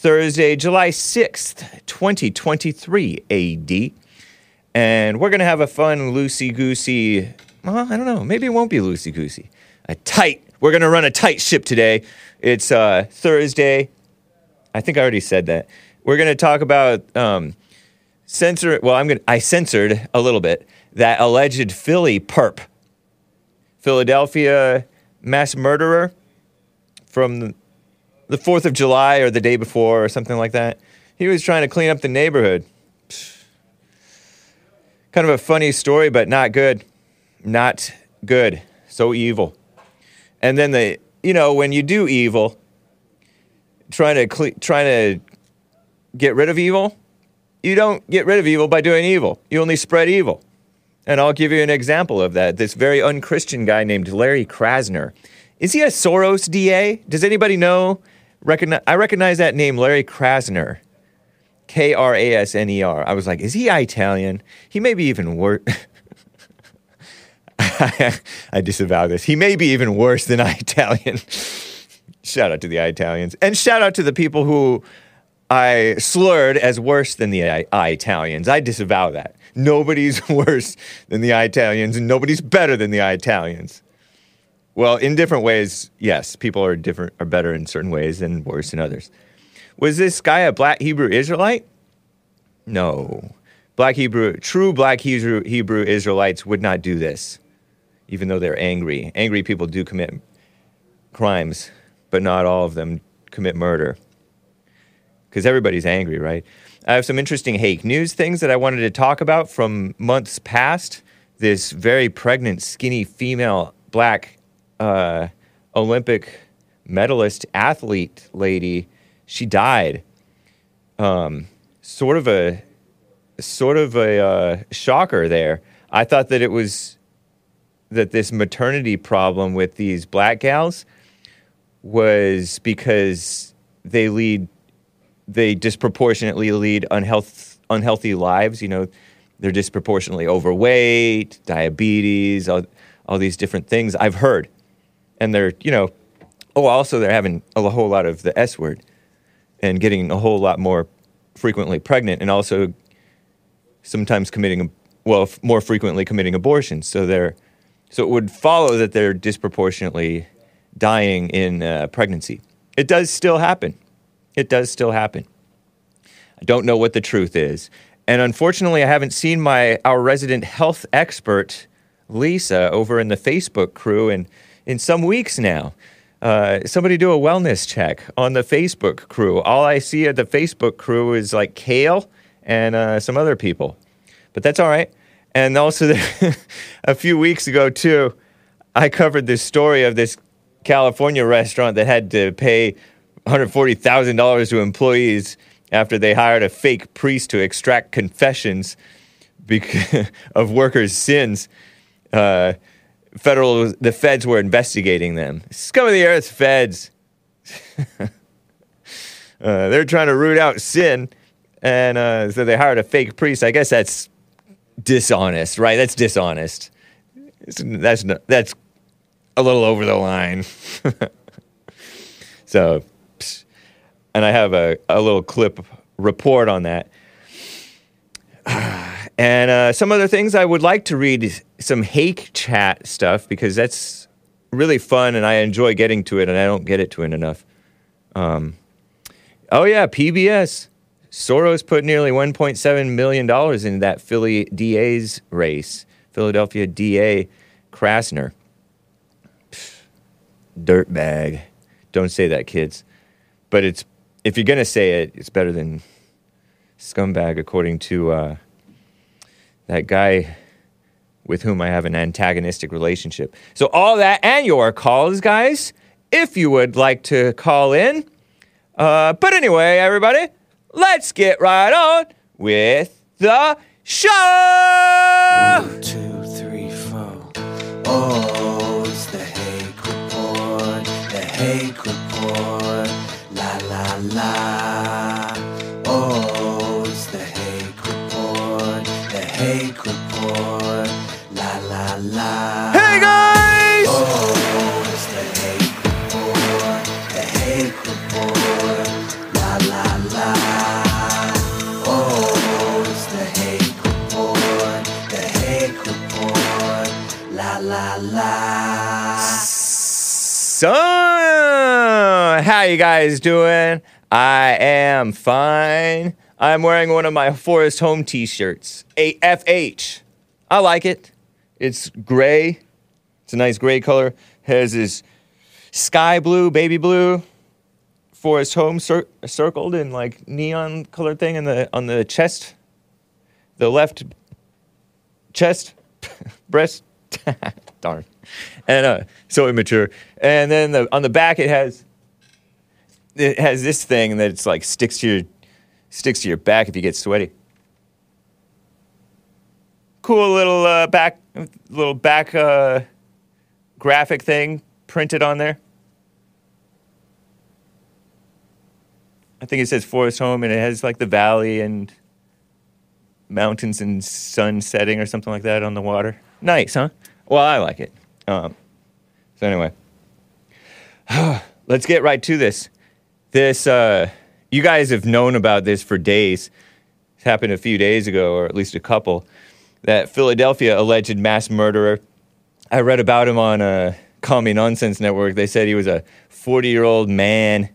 Thursday, July 6th, 2023 AD. And we're going to have a fun, loosey goosey, well, I don't know, maybe it won't be loosey goosey. A tight, we're going to run a tight ship today. It's uh, Thursday. I think I already said that. We're going to talk about um, censor. Well, I'm going. I censored a little bit that alleged Philly perp, Philadelphia mass murderer from the, the 4th of July or the day before or something like that. He was trying to clean up the neighborhood. Kind of a funny story, but not good. Not good. So evil. And then the, you know, when you do evil, trying to cle- trying to get rid of evil, you don't get rid of evil by doing evil. You only spread evil. And I'll give you an example of that. This very unchristian guy named Larry Krasner. Is he a Soros DA? Does anybody know? Recognize, I recognize that name, Larry Krasner. K R A S N E R. I was like, is he Italian? He may be even worse. I disavow this. He may be even worse than Italian. shout out to the Italians. And shout out to the people who I slurred as worse than the I- Italians. I disavow that. Nobody's worse than the Italians, and nobody's better than the Italians. Well, in different ways, yes, people are different, are better in certain ways and worse in others. Was this guy a black Hebrew Israelite? No. Black Hebrew, true black Hebrew, Hebrew Israelites would not do this, even though they're angry. Angry people do commit crimes, but not all of them commit murder. Because everybody's angry, right? I have some interesting hake news things that I wanted to talk about from months past. This very pregnant, skinny female black uh, Olympic medalist athlete lady, she died. Um, sort of a sort of a uh, shocker there. I thought that it was that this maternity problem with these black gals was because they lead they disproportionately lead unhealth, unhealthy lives. You know, they're disproportionately overweight, diabetes, all, all these different things I've heard. And they're, you know, oh, also they're having a whole lot of the S word and getting a whole lot more frequently pregnant and also sometimes committing, well, f- more frequently committing abortions. So they're, so it would follow that they're disproportionately dying in uh, pregnancy. It does still happen. It does still happen. I don't know what the truth is. And unfortunately, I haven't seen my our resident health expert, Lisa, over in the Facebook crew in, in some weeks now. Uh, somebody do a wellness check on the Facebook crew. All I see at the Facebook crew is like Kale and uh, some other people. But that's all right. And also, a few weeks ago, too, I covered this story of this California restaurant that had to pay $140,000 to employees after they hired a fake priest to extract confessions of workers' sins. Uh, federal, the feds were investigating them. Scum of the earth, feds. uh, they're trying to root out sin, and uh, so they hired a fake priest. I guess that's dishonest, right? That's dishonest. It's, that's that's a little over the line. so and I have a, a little clip report on that. And uh, some other things I would like to read some Hake chat stuff because that's really fun and I enjoy getting to it and I don't get it to it enough. Um, oh, yeah, PBS. Soros put nearly $1.7 million in that Philly DA's race, Philadelphia DA Krasner. Dirtbag. Don't say that, kids. But it's if you're going to say it, it's better than scumbag, according to uh, that guy with whom I have an antagonistic relationship. So, all that and your calls, guys, if you would like to call in. Uh, but anyway, everybody, let's get right on with the show. One, two, three, four. Oh, it's the Hake Report. The Hake Report. La la la. So, how you guys doing? I am fine. I'm wearing one of my Forest Home t-shirts. AFH. I like it. It's gray. It's a nice gray color. Has this sky blue, baby blue, Forest Home cir- circled in like neon colored thing in the on the chest, the left chest, breast. Darn. And uh, so immature. And then the, on the back it has it has this thing that it's like sticks to your sticks to your back if you get sweaty. Cool little uh, back little back uh, graphic thing printed on there. I think it says Forest Home and it has like the valley and mountains and sun setting or something like that on the water. Nice, huh? Well, I like it. Um, so anyway, let's get right to this. This uh, you guys have known about this for days. It happened a few days ago, or at least a couple. That Philadelphia alleged mass murderer. I read about him on a Call Me Nonsense network. They said he was a 40 year old man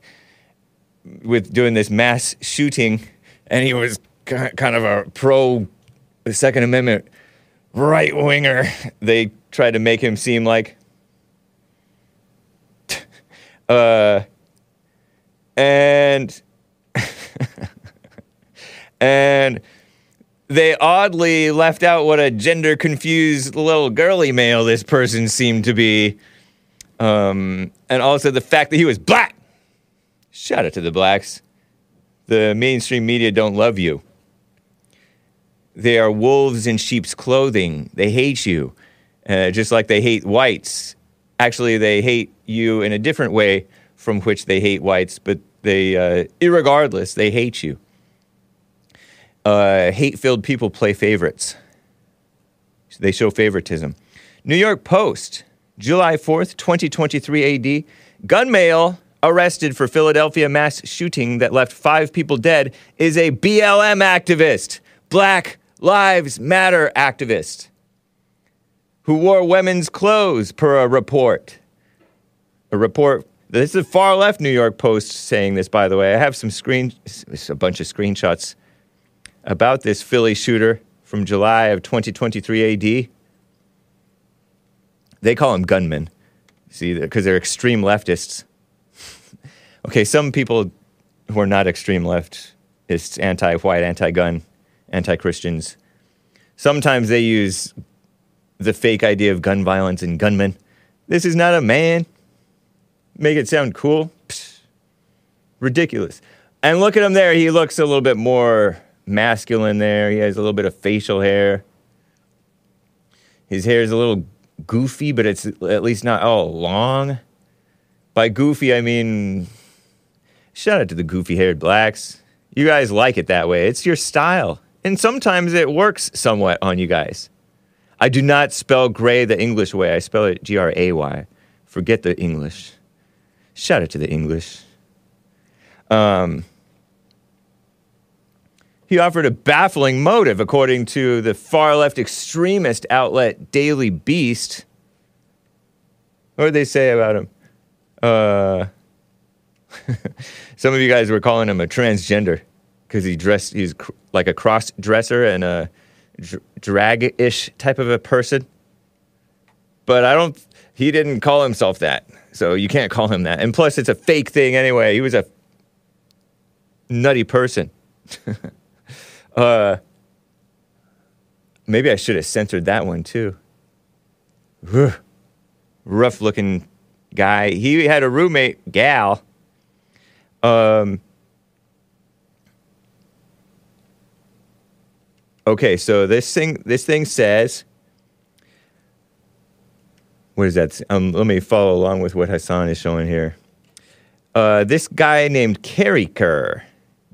with doing this mass shooting, and he was kind of a pro Second Amendment right winger. They tried to make him seem like. uh, and and they oddly left out what a gender confused little girly male this person seemed to be, um, and also the fact that he was black. Shout out to the blacks. The mainstream media don't love you. They are wolves in sheep's clothing. They hate you, uh, just like they hate whites. Actually, they hate you in a different way from which they hate whites, but they, uh, irregardless, they hate you. Uh, hate filled people play favorites, they show favoritism. New York Post, July 4th, 2023 AD. Gun male arrested for Philadelphia mass shooting that left five people dead is a BLM activist, Black Lives Matter activist, who wore women's clothes, per a report. A report. This is a far left New York Post saying this, by the way. I have some screen, a bunch of screenshots about this Philly shooter from July of 2023 AD. They call them gunmen, see, because they're extreme leftists. okay, some people who are not extreme leftists, anti white, anti gun, anti Christians, sometimes they use the fake idea of gun violence and gunmen. This is not a man. Make it sound cool. Ridiculous. And look at him there. He looks a little bit more masculine there. He has a little bit of facial hair. His hair is a little goofy, but it's at least not all long. By goofy, I mean, shout out to the goofy haired blacks. You guys like it that way. It's your style. And sometimes it works somewhat on you guys. I do not spell gray the English way. I spell it G R A Y. Forget the English. Shout out to the English. Um, he offered a baffling motive, according to the far left extremist outlet Daily Beast. What did they say about him? Uh, some of you guys were calling him a transgender because he dressed, he's cr- like a cross dresser and a dr- drag ish type of a person. But I don't, he didn't call himself that. So you can't call him that. And plus, it's a fake thing anyway. He was a nutty person. uh, maybe I should have censored that one too. Ugh. Rough looking guy. He had a roommate, gal. Um, Okay, so this thing this thing says what is that? Um, let me follow along with what Hassan is showing here. Uh, this guy named Carriker,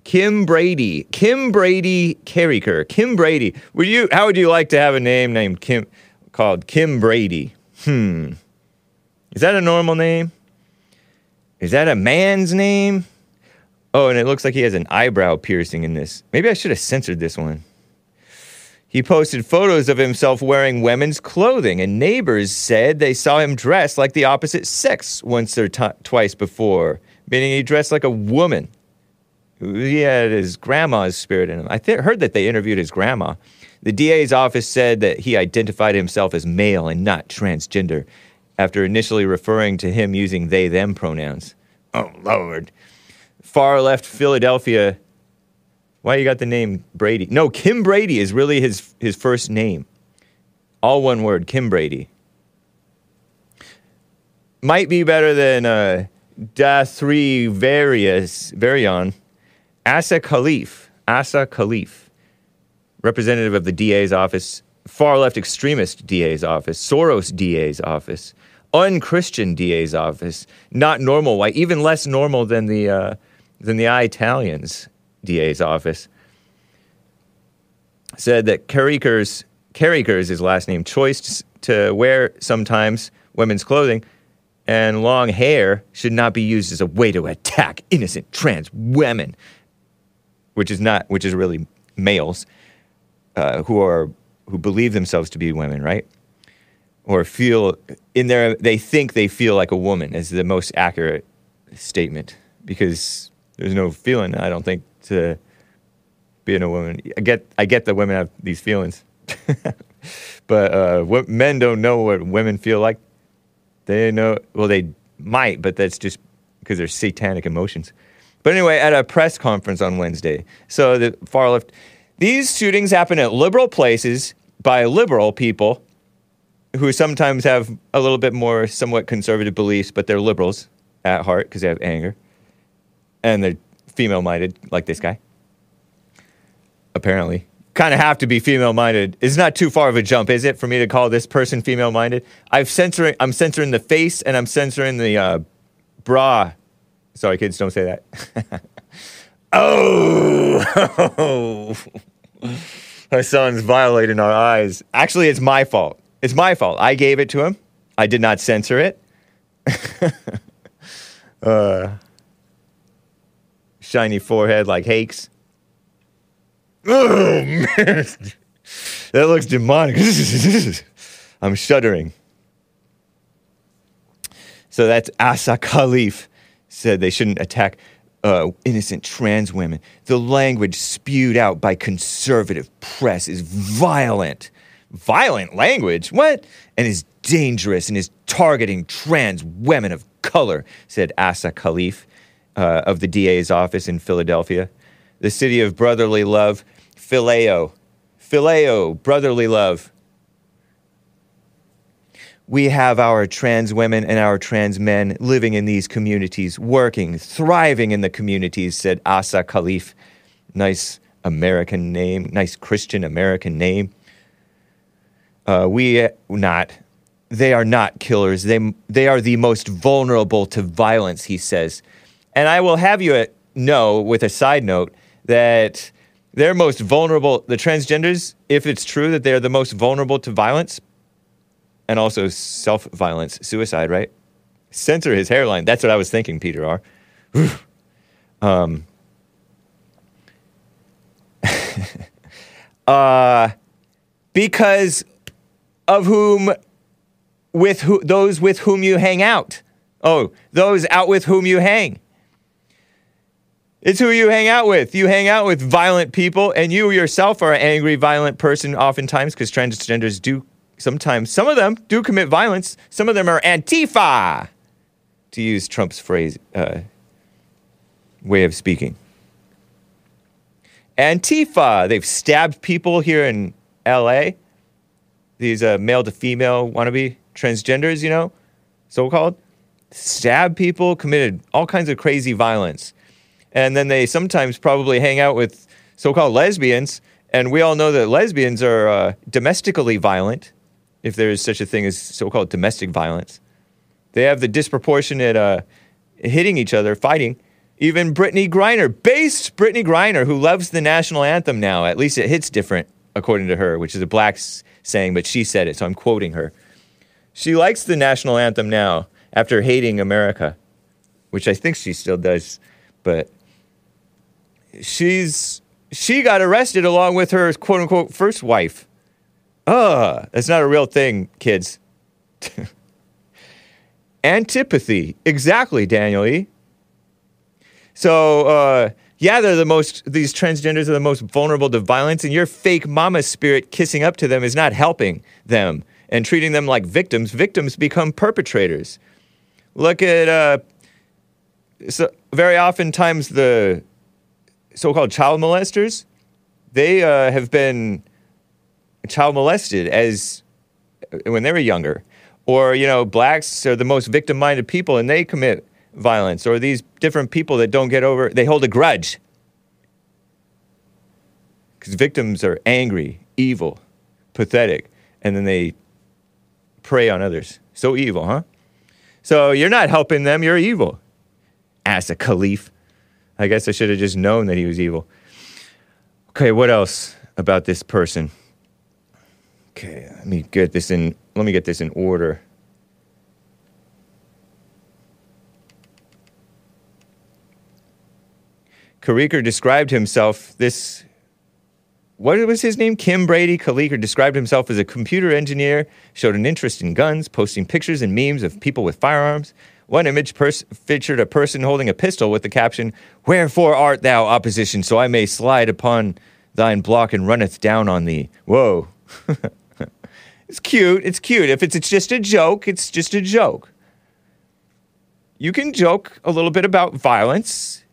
Kim Brady, Kim Brady Carriker, Kim Brady. Would you? How would you like to have a name named Kim, called Kim Brady? Hmm. Is that a normal name? Is that a man's name? Oh, and it looks like he has an eyebrow piercing in this. Maybe I should have censored this one. He posted photos of himself wearing women's clothing, and neighbors said they saw him dressed like the opposite sex once or t- twice before, meaning he dressed like a woman. He had his grandma's spirit in him. I th- heard that they interviewed his grandma. The DA's office said that he identified himself as male and not transgender after initially referring to him using they them pronouns. Oh, Lord. Far left Philadelphia why you got the name Brady? No, Kim Brady is really his his first name. All one word, Kim Brady. Might be better than uh, Da Three Various Varion. Asa Khalif. Asa Khalif. Representative of the DA's office, far left extremist DA's office, Soros DA's office, unchristian DA's office, not normal white, even less normal than the uh, than the Italians DA's office, said that Carriker's, Carriker's his last name, choice to wear sometimes women's clothing and long hair should not be used as a way to attack innocent trans women, which is not, which is really males uh, who are who believe themselves to be women, right? Or feel in their, they think they feel like a woman is the most accurate statement because there's no feeling, I don't think, to being a woman. I get I get that women have these feelings, but uh, men don't know what women feel like. They know well they might, but that's just because they're satanic emotions. But anyway, at a press conference on Wednesday, so the far left, these shootings happen at liberal places by liberal people who sometimes have a little bit more somewhat conservative beliefs, but they're liberals at heart because they have anger and they're female minded, like this guy. Apparently. Kind of have to be female minded. It's not too far of a jump, is it, for me to call this person female minded? I've censoring I'm censoring the face and I'm censoring the uh, bra. Sorry, kids, don't say that. oh, my son's violating our eyes. Actually, it's my fault. It's my fault. I gave it to him. I did not censor it. uh, shiny forehead like Hakes. Oh, man. That looks demonic. I'm shuddering. So that's Asa Khalif said they shouldn't attack uh, innocent trans women. The language spewed out by conservative press is violent. Violent language? What? And is dangerous and is targeting trans women of color, said Asa Khalif uh, of the DA's office in Philadelphia. The city of brotherly love, Phileo. Phileo, brotherly love. We have our trans women and our trans men living in these communities, working, thriving in the communities, said Asa Khalif. Nice American name, nice Christian American name. Uh, we uh, not. They are not killers. They, they are the most vulnerable to violence, he says. And I will have you know, with a side note, that they're most vulnerable, the transgenders, if it's true that they're the most vulnerable to violence and also self violence, suicide, right? Censor his hairline. That's what I was thinking, Peter R. um, uh, because of whom, with who, those with whom you hang out. Oh, those out with whom you hang. It's who you hang out with. You hang out with violent people, and you yourself are an angry, violent person oftentimes because transgenders do sometimes, some of them do commit violence. Some of them are Antifa, to use Trump's phrase, uh, way of speaking. Antifa, they've stabbed people here in LA. These uh, male to female wannabe transgenders, you know, so called, stabbed people, committed all kinds of crazy violence and then they sometimes probably hang out with so-called lesbians And we all know that lesbians are uh, domestically violent, if there is such a thing as so called domestic violence. They have the disproportionate uh, hitting each other, fighting. Even Brittney Griner, based Brittney Griner, who loves the national anthem now. At least it hits different, according to her, which is a black saying, but she said it, so I'm quoting her. She likes the national anthem now after hating America, which I think she still does, but she's she got arrested along with her quote unquote first wife. Ugh, that's not a real thing, kids. Antipathy. Exactly, Daniel E. So, uh, yeah, they're the most, these transgenders are the most vulnerable to violence, and your fake mama spirit kissing up to them is not helping them and treating them like victims. Victims become perpetrators. Look at, uh, so very oftentimes the so called child molesters, they uh, have been child molested as when they were younger. Or, you know, blacks are the most victim minded people and they commit violence. Or these different people that don't get over, they hold a grudge. Because victims are angry, evil, pathetic, and then they prey on others. So evil, huh? So you're not helping them, you're evil. Asa Khalif. I guess I should have just known that he was evil. Okay, what else about this person? Okay, let me get this in let me get this in order. Carriker described himself this what was his name? Kim Brady Carriker described himself as a computer engineer, showed an interest in guns, posting pictures and memes of people with firearms. One image pers- featured a person holding a pistol with the caption, Wherefore art thou opposition, so I may slide upon thine block and runneth down on thee. Whoa. it's cute. It's cute. If it's, it's just a joke, it's just a joke. You can joke a little bit about violence.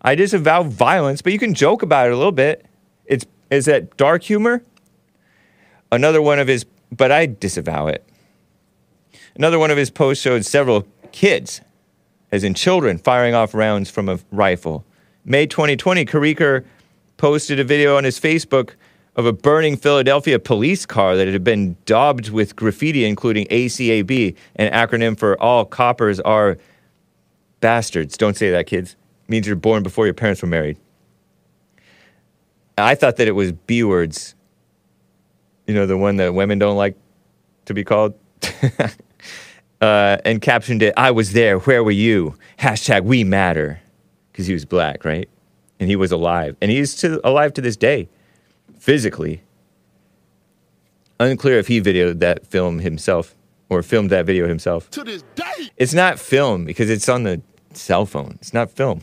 I disavow violence, but you can joke about it a little bit. It's is that dark humor? Another one of his, but I disavow it. Another one of his posts showed several kids, as in children, firing off rounds from a rifle. May 2020, Carriker posted a video on his Facebook of a burning Philadelphia police car that had been daubed with graffiti, including ACAB, an acronym for All Coppers Are Bastards. Don't say that, kids. It means you're born before your parents were married. I thought that it was B words. You know, the one that women don't like to be called. uh, and captioned it, I was there, where were you? Hashtag we matter. Because he was black, right? And he was alive. And he's to, alive to this day, physically. Unclear if he videoed that film himself or filmed that video himself. to this day. It's not film because it's on the cell phone. It's not film.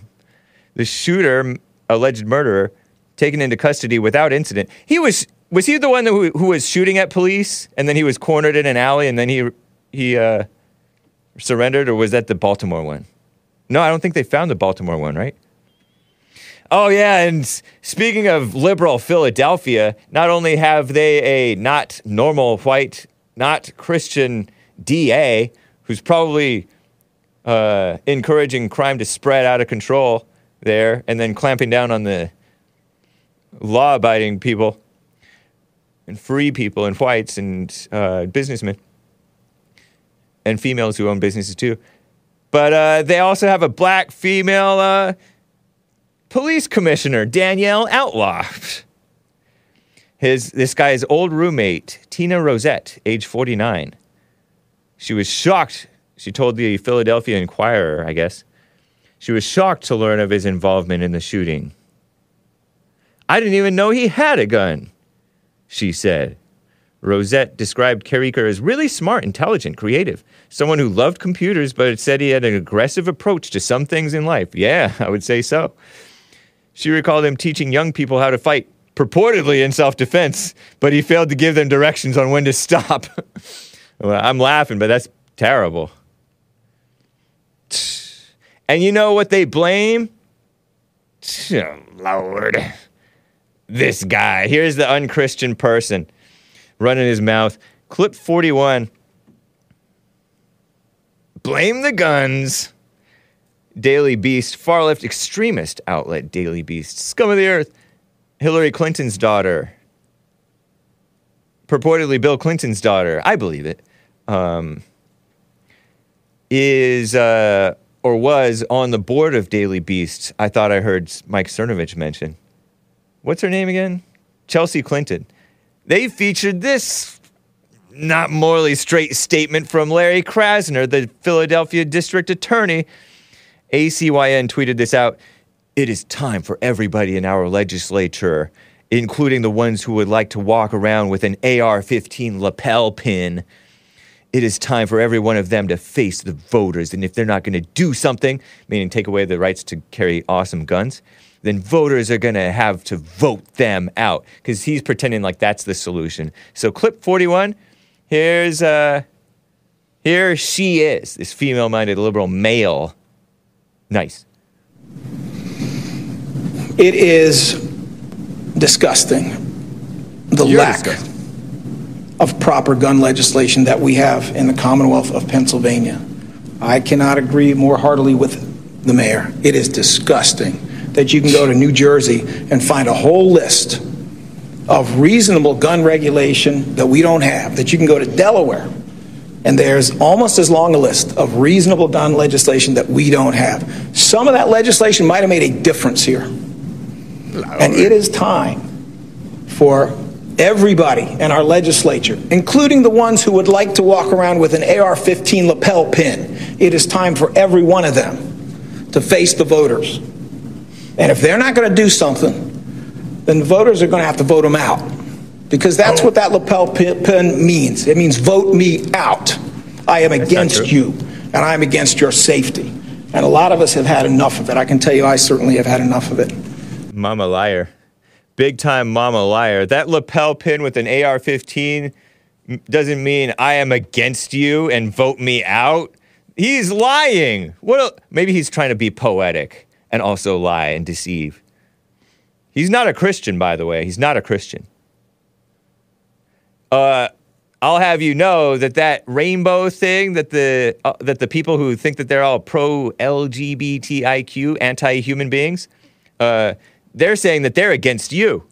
The shooter, alleged murderer, taken into custody without incident. He was was he the one who, who was shooting at police and then he was cornered in an alley and then he he uh, surrendered or was that the Baltimore one? No, I don't think they found the Baltimore one, right? Oh yeah, and speaking of liberal Philadelphia, not only have they a not normal white, not Christian DA who's probably uh, encouraging crime to spread out of control there, and then clamping down on the law-abiding people and free people and whites and uh, businessmen and females who own businesses too. But uh, they also have a black female uh, police commissioner, Danielle Outlaw. His this guy's old roommate, Tina Rosette, age 49. She was shocked. She told the Philadelphia Inquirer, I guess. She was shocked to learn of his involvement in the shooting. I didn't even know he had a gun, she said. Rosette described Carriker as really smart, intelligent, creative, someone who loved computers, but said he had an aggressive approach to some things in life. Yeah, I would say so. She recalled him teaching young people how to fight, purportedly in self defense, but he failed to give them directions on when to stop. well, I'm laughing, but that's terrible. And you know what they blame? Oh, Lord. This guy. Here's the unchristian person running his mouth. Clip 41. Blame the guns. Daily Beast, far left extremist outlet Daily Beast, scum of the earth. Hillary Clinton's daughter, purportedly Bill Clinton's daughter, I believe it, um, is uh, or was on the board of Daily Beast. I thought I heard Mike Cernovich mention. What's her name again? Chelsea Clinton. They featured this not morally straight statement from Larry Krasner, the Philadelphia district attorney. ACYN tweeted this out. It is time for everybody in our legislature, including the ones who would like to walk around with an AR 15 lapel pin. It is time for every one of them to face the voters. And if they're not going to do something, meaning take away the rights to carry awesome guns, then voters are going to have to vote them out because he's pretending like that's the solution. So, clip 41, here's, uh, here she is, this female minded liberal male. Nice. It is disgusting the You're lack disgusting. of proper gun legislation that we have in the Commonwealth of Pennsylvania. I cannot agree more heartily with the mayor. It is disgusting that you can go to New Jersey and find a whole list of reasonable gun regulation that we don't have, that you can go to Delaware and there's almost as long a list of reasonable gun legislation that we don't have. Some of that legislation might have made a difference here. And it is time for everybody in our legislature, including the ones who would like to walk around with an AR 15 lapel pin, it is time for every one of them to face the voters. And if they're not going to do something, then the voters are going to have to vote them out. Because that's what that lapel pin means. It means vote me out. I am against you, and I am against your safety. And a lot of us have had enough of it. I can tell you, I certainly have had enough of it. Mama liar. Big time mama liar. That lapel pin with an AR 15 doesn't mean I am against you and vote me out. He's lying. What el- maybe he's trying to be poetic and also lie and deceive. He's not a Christian, by the way. He's not a Christian. Uh, I'll have you know that that rainbow thing that the uh, that the people who think that they're all pro LGBTIQ anti-human beings, uh, they're saying that they're against you.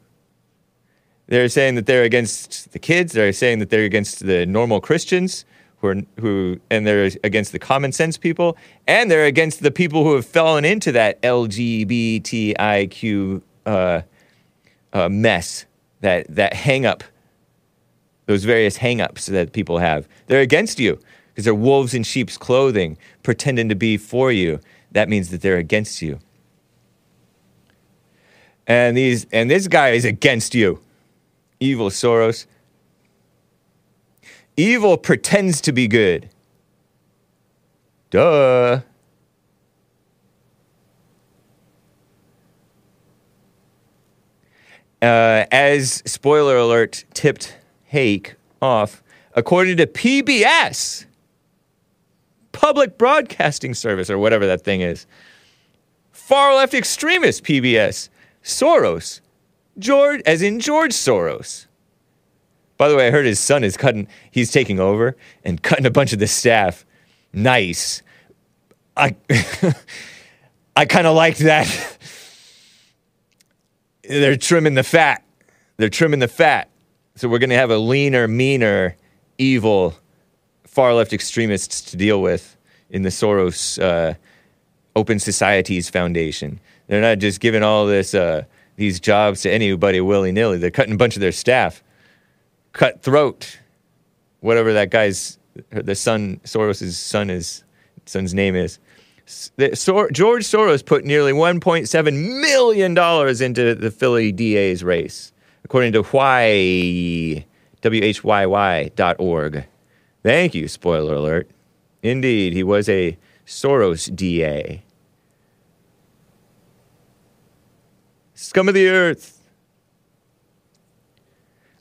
They're saying that they're against the kids. They're saying that they're against the normal Christians who are who, and they're against the common sense people, and they're against the people who have fallen into that LGBTIQ uh, uh, mess, that that hang up those various hang-ups that people have. They're against you because they're wolves in sheep's clothing, pretending to be for you. That means that they're against you. And these and this guy is against you. Evil Soros. Evil pretends to be good. Duh. Uh, as spoiler alert tipped Hake off, according to PBS, Public Broadcasting Service, or whatever that thing is, far left extremist PBS, Soros, George, as in George Soros. By the way, I heard his son is cutting, he's taking over and cutting a bunch of the staff. Nice. I, I kind of liked that. They're trimming the fat. They're trimming the fat. So we're going to have a leaner, meaner, evil, far left extremists to deal with in the Soros uh, Open Societies Foundation. They're not just giving all this uh, these jobs to anybody willy nilly. They're cutting a bunch of their staff. Cutthroat, whatever that guy's, the son, Soros's son is, son's name is. Sor- George Soros put nearly 1.7 million dollars into the Philly DA's race, according to why whyy.org. Thank you. Spoiler alert. Indeed, he was a Soros DA. Scum of the earth.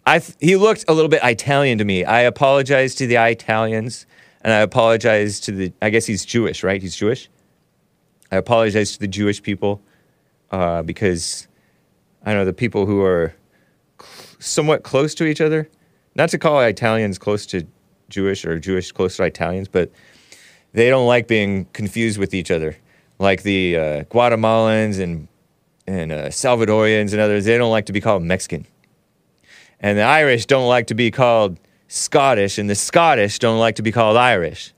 I th- he looked a little bit Italian to me. I apologize to the Italians, and I apologize to the. I guess he's Jewish, right? He's Jewish. I apologize to the Jewish people uh, because I know the people who are cl- somewhat close to each other. Not to call Italians close to Jewish or Jewish close to Italians, but they don't like being confused with each other, like the uh, Guatemalans and and uh, Salvadorians and others, they don't like to be called Mexican. And the Irish don't like to be called Scottish, and the Scottish don't like to be called Irish.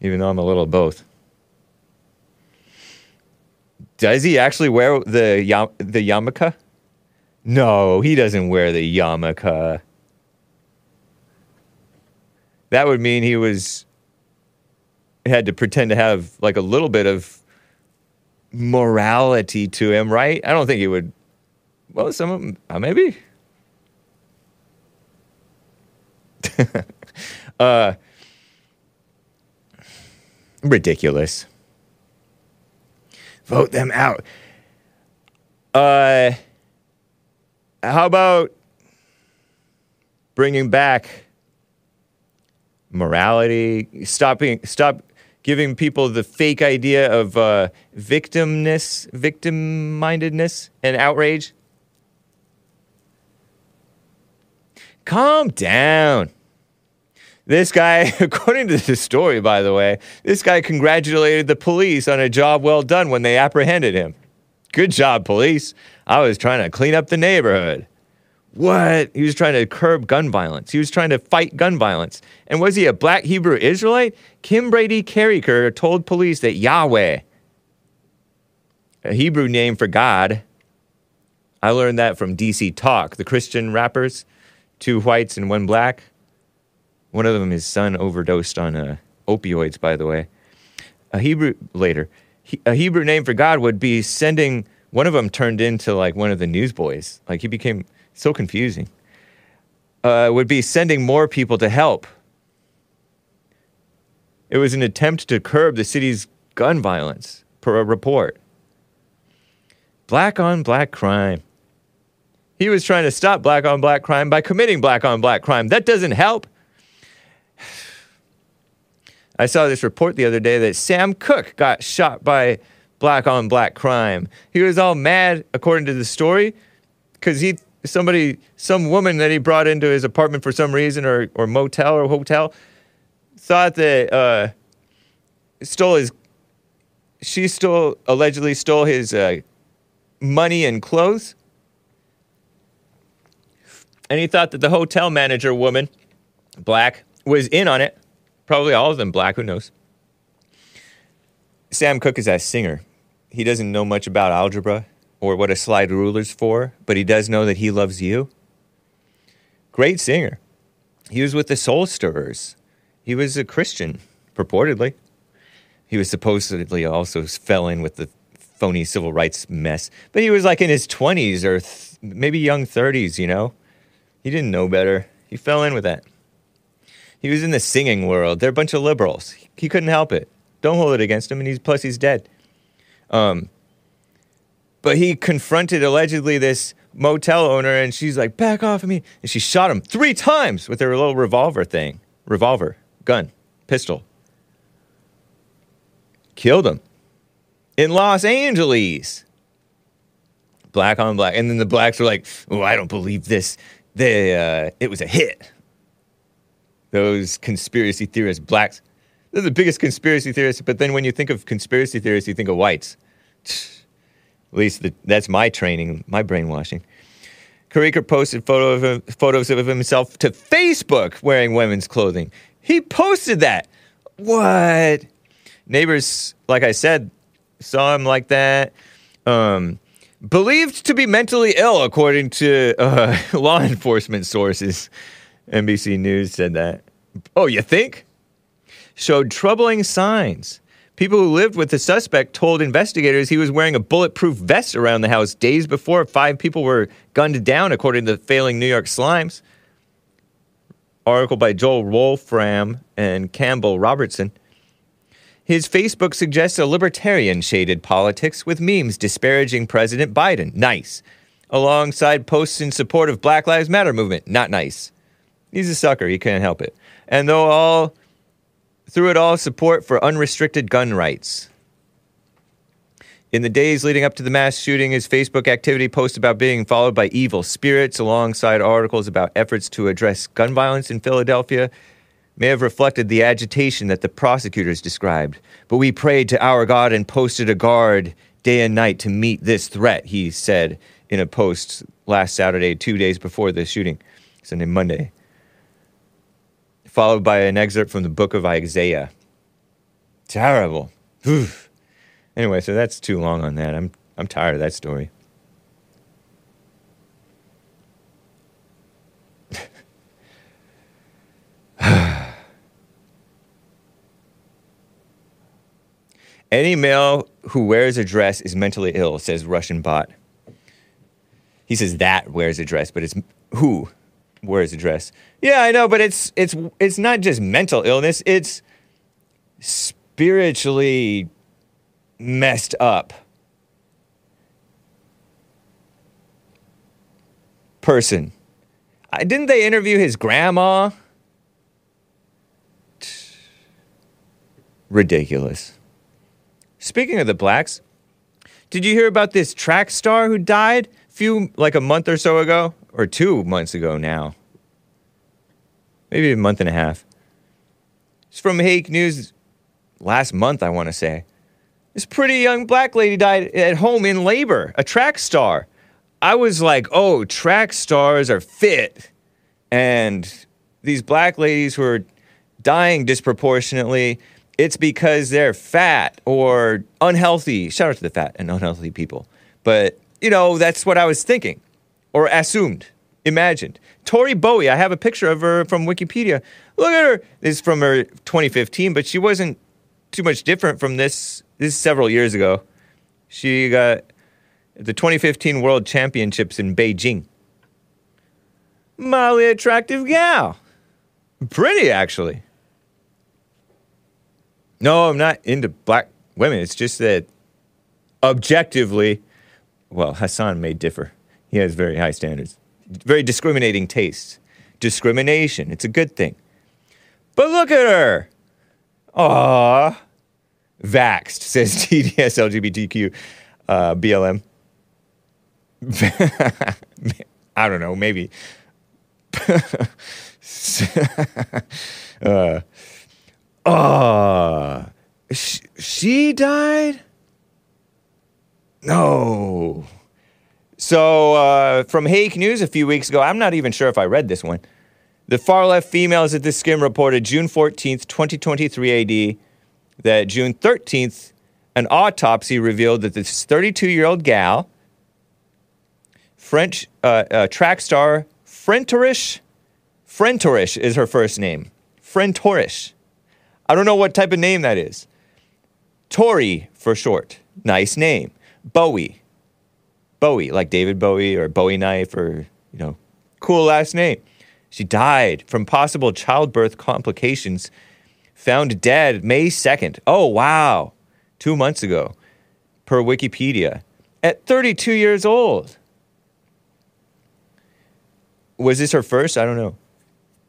Even though I'm a little both. Does he actually wear the yam- the yarmulke? No, he doesn't wear the yarmulke. That would mean he was had to pretend to have like a little bit of morality to him, right? I don't think he would. Well, some of them, uh, maybe. uh, ridiculous. Vote them out. Uh, how about bringing back morality? Stopping, stop giving people the fake idea of uh, victimness, victim-mindedness, and outrage. Calm down. This guy, according to this story, by the way, this guy congratulated the police on a job well done when they apprehended him. Good job, police. I was trying to clean up the neighborhood. What? He was trying to curb gun violence. He was trying to fight gun violence. And was he a black Hebrew Israelite? Kim Brady Carriker told police that Yahweh, a Hebrew name for God, I learned that from DC Talk, the Christian rappers, two whites and one black. One of them, his son overdosed on uh, opioids, by the way. A Hebrew, later, he, a Hebrew name for God would be sending, one of them turned into like one of the newsboys. Like he became so confusing. Uh, would be sending more people to help. It was an attempt to curb the city's gun violence, per a report. Black on black crime. He was trying to stop black on black crime by committing black on black crime. That doesn't help. I saw this report the other day that Sam Cooke got shot by black on black crime. He was all mad, according to the story, because he somebody, some woman that he brought into his apartment for some reason, or or motel or hotel, thought that uh, stole his. She stole allegedly stole his uh, money and clothes, and he thought that the hotel manager woman, black, was in on it. Probably all of them black. Who knows? Sam Cooke is a singer. He doesn't know much about algebra or what a slide ruler's for, but he does know that he loves you. Great singer. He was with the Soul Stirrers. He was a Christian, purportedly. He was supposedly also fell in with the phony civil rights mess, but he was like in his 20s or th- maybe young 30s, you know? He didn't know better. He fell in with that. He was in the singing world. They're a bunch of liberals. He couldn't help it. Don't hold it against him, and he's plus he's dead. Um, but he confronted allegedly this motel owner, and she's like, "Back off of me!" And she shot him three times with her little revolver thing, revolver, gun, pistol. Killed him in Los Angeles. Black on black, and then the blacks were like, "Oh, I don't believe this. They, uh, it was a hit." Those conspiracy theorists, blacks, they're the biggest conspiracy theorists. But then when you think of conspiracy theorists, you think of whites. At least the, that's my training, my brainwashing. Carriker posted photo of him, photos of himself to Facebook wearing women's clothing. He posted that. What? Neighbors, like I said, saw him like that. Um, believed to be mentally ill, according to uh, law enforcement sources. NBC News said that. Oh, you think? Showed troubling signs. People who lived with the suspect told investigators he was wearing a bulletproof vest around the house days before five people were gunned down, according to the failing New York Slimes. Article by Joel Wolfram and Campbell Robertson. His Facebook suggests a libertarian shaded politics with memes disparaging President Biden. Nice. Alongside posts in support of Black Lives Matter movement. Not nice. He's a sucker. He can't help it. And though all through it all, support for unrestricted gun rights. In the days leading up to the mass shooting, his Facebook activity posts about being followed by evil spirits, alongside articles about efforts to address gun violence in Philadelphia, may have reflected the agitation that the prosecutors described. But we prayed to our God and posted a guard day and night to meet this threat, he said in a post last Saturday, two days before the shooting, Sunday, Monday. Followed by an excerpt from the book of Isaiah. Terrible. Anyway, so that's too long on that. I'm, I'm tired of that story. Any male who wears a dress is mentally ill, says Russian bot. He says that wears a dress, but it's who wears a dress. Yeah, I know, but it's it's it's not just mental illness, it's spiritually messed up. Person. I, didn't they interview his grandma? Ridiculous. Speaking of the blacks, did you hear about this track star who died few like a month or so ago or 2 months ago now? Maybe a month and a half. It's from Hake News last month, I want to say. This pretty young black lady died at home in labor, a track star. I was like, "Oh, track stars are fit." And these black ladies who are dying disproportionately it's because they're fat or unhealthy. Shout out to the fat and unhealthy people. But, you know, that's what I was thinking or assumed, imagined. Tori Bowie, I have a picture of her from Wikipedia. Look at her. This is from her 2015, but she wasn't too much different from this. This is several years ago. She got the 2015 World Championships in Beijing. Mildly attractive gal. Pretty, actually. No, I'm not into black women. It's just that objectively, well, Hassan may differ. He has very high standards, very discriminating tastes. Discrimination, it's a good thing. But look at her. Aww. Vaxed, says TDS LGBTQ uh, BLM. I don't know, maybe. uh, uh, sh- she died? No. So, uh, from Hake News a few weeks ago, I'm not even sure if I read this one. The far left females at this Skimm reported June 14th, 2023 AD, that June 13th, an autopsy revealed that this 32 year old gal, French uh, uh, track star Frentorish, Frentorish is her first name. Frentorish I don't know what type of name that is. Tori for short. Nice name. Bowie. Bowie, like David Bowie or Bowie knife or, you know, cool last name. She died from possible childbirth complications, found dead May 2nd. Oh, wow. Two months ago, per Wikipedia, at 32 years old. Was this her first? I don't know.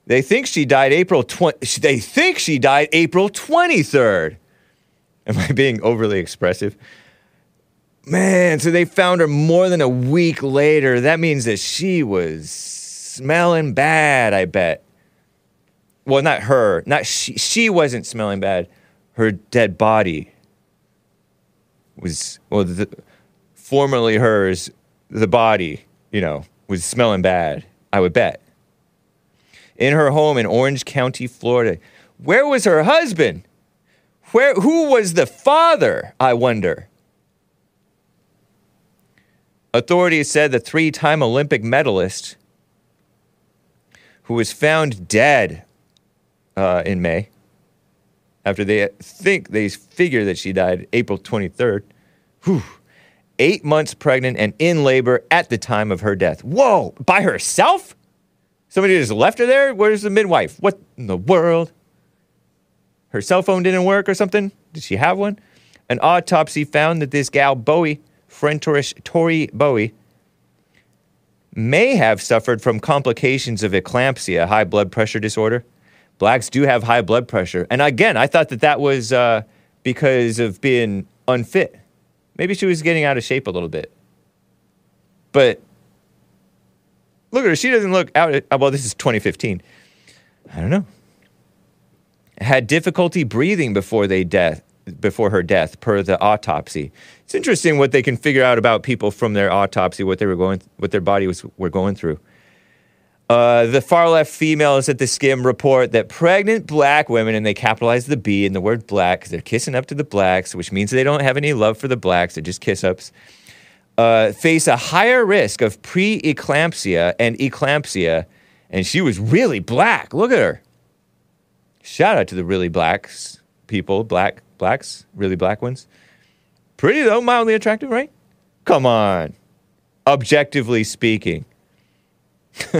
They think she died April 20 they think she died April 23rd. Am I being overly expressive? Man, so they found her more than a week later. That means that she was smelling bad, I bet. Well, not her, not she. She wasn't smelling bad. Her dead body was well, the, formerly hers. The body, you know, was smelling bad. I would bet in her home in Orange County, Florida. Where was her husband? Where, who was the father, I wonder? Authorities said the three time Olympic medalist, who was found dead uh, in May, after they think they figure that she died April 23rd, whew, eight months pregnant and in labor at the time of her death. Whoa, by herself? Somebody just left her there? Where's the midwife? What in the world? Her cell phone didn't work or something? Did she have one? An autopsy found that this gal Bowie, Frentorish Tori Bowie, may have suffered from complications of eclampsia, high blood pressure disorder. Blacks do have high blood pressure. And again, I thought that that was uh, because of being unfit. Maybe she was getting out of shape a little bit. But Look at her. She doesn't look out. At, well, this is 2015. I don't know. Had difficulty breathing before they death before her death, per the autopsy. It's interesting what they can figure out about people from their autopsy, what they were going, what their body was were going through. Uh, the far left females at the Skimm report that pregnant black women, and they capitalize the B in the word black because they're kissing up to the blacks, which means they don't have any love for the blacks, they're just kiss ups, uh, face a higher risk of pre-eclampsia and eclampsia. And she was really black. Look at her. Shout out to the really blacks people, black blacks, really black ones. Pretty though, mildly attractive, right? Come on. Objectively speaking.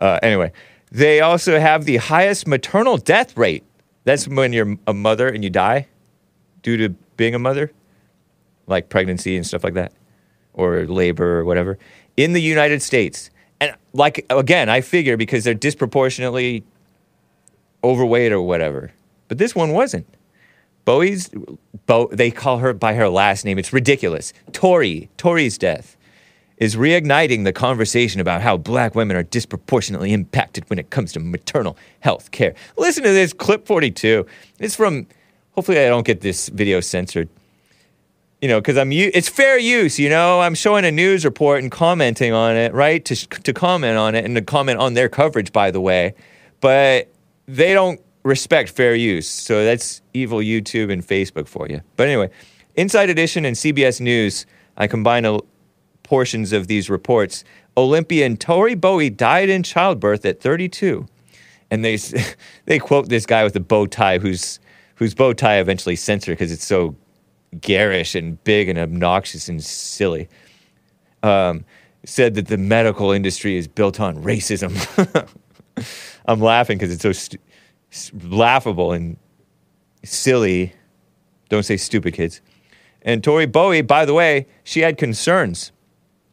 uh, anyway, they also have the highest maternal death rate. That's when you're a mother and you die due to being a mother, like pregnancy and stuff like that, or labor or whatever, in the United States. And like again, I figure because they're disproportionately overweight or whatever, but this one wasn't. Bowie's, Bo, they call her by her last name. It's ridiculous. Tori, Tori's death is reigniting the conversation about how black women are disproportionately impacted when it comes to maternal health care. Listen to this clip 42. It's from, hopefully, I don't get this video censored. You know, because I'm it's fair use. You know, I'm showing a news report and commenting on it, right? To to comment on it and to comment on their coverage, by the way. But they don't respect fair use. So that's evil YouTube and Facebook for you. But anyway, Inside Edition and CBS News, I combine a, portions of these reports. Olympian Tori Bowie died in childbirth at 32. And they, they quote this guy with a bow tie whose, whose bow tie eventually censored because it's so garish and big and obnoxious and silly. Um, said that the medical industry is built on racism. I'm laughing because it's so laughable and silly. Don't say stupid, kids. And Tori Bowie, by the way, she had concerns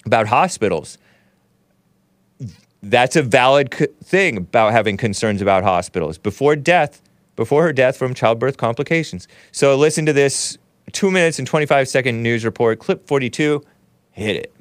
about hospitals. That's a valid thing about having concerns about hospitals before death, before her death from childbirth complications. So listen to this two minutes and 25 second news report, clip 42. Hit it.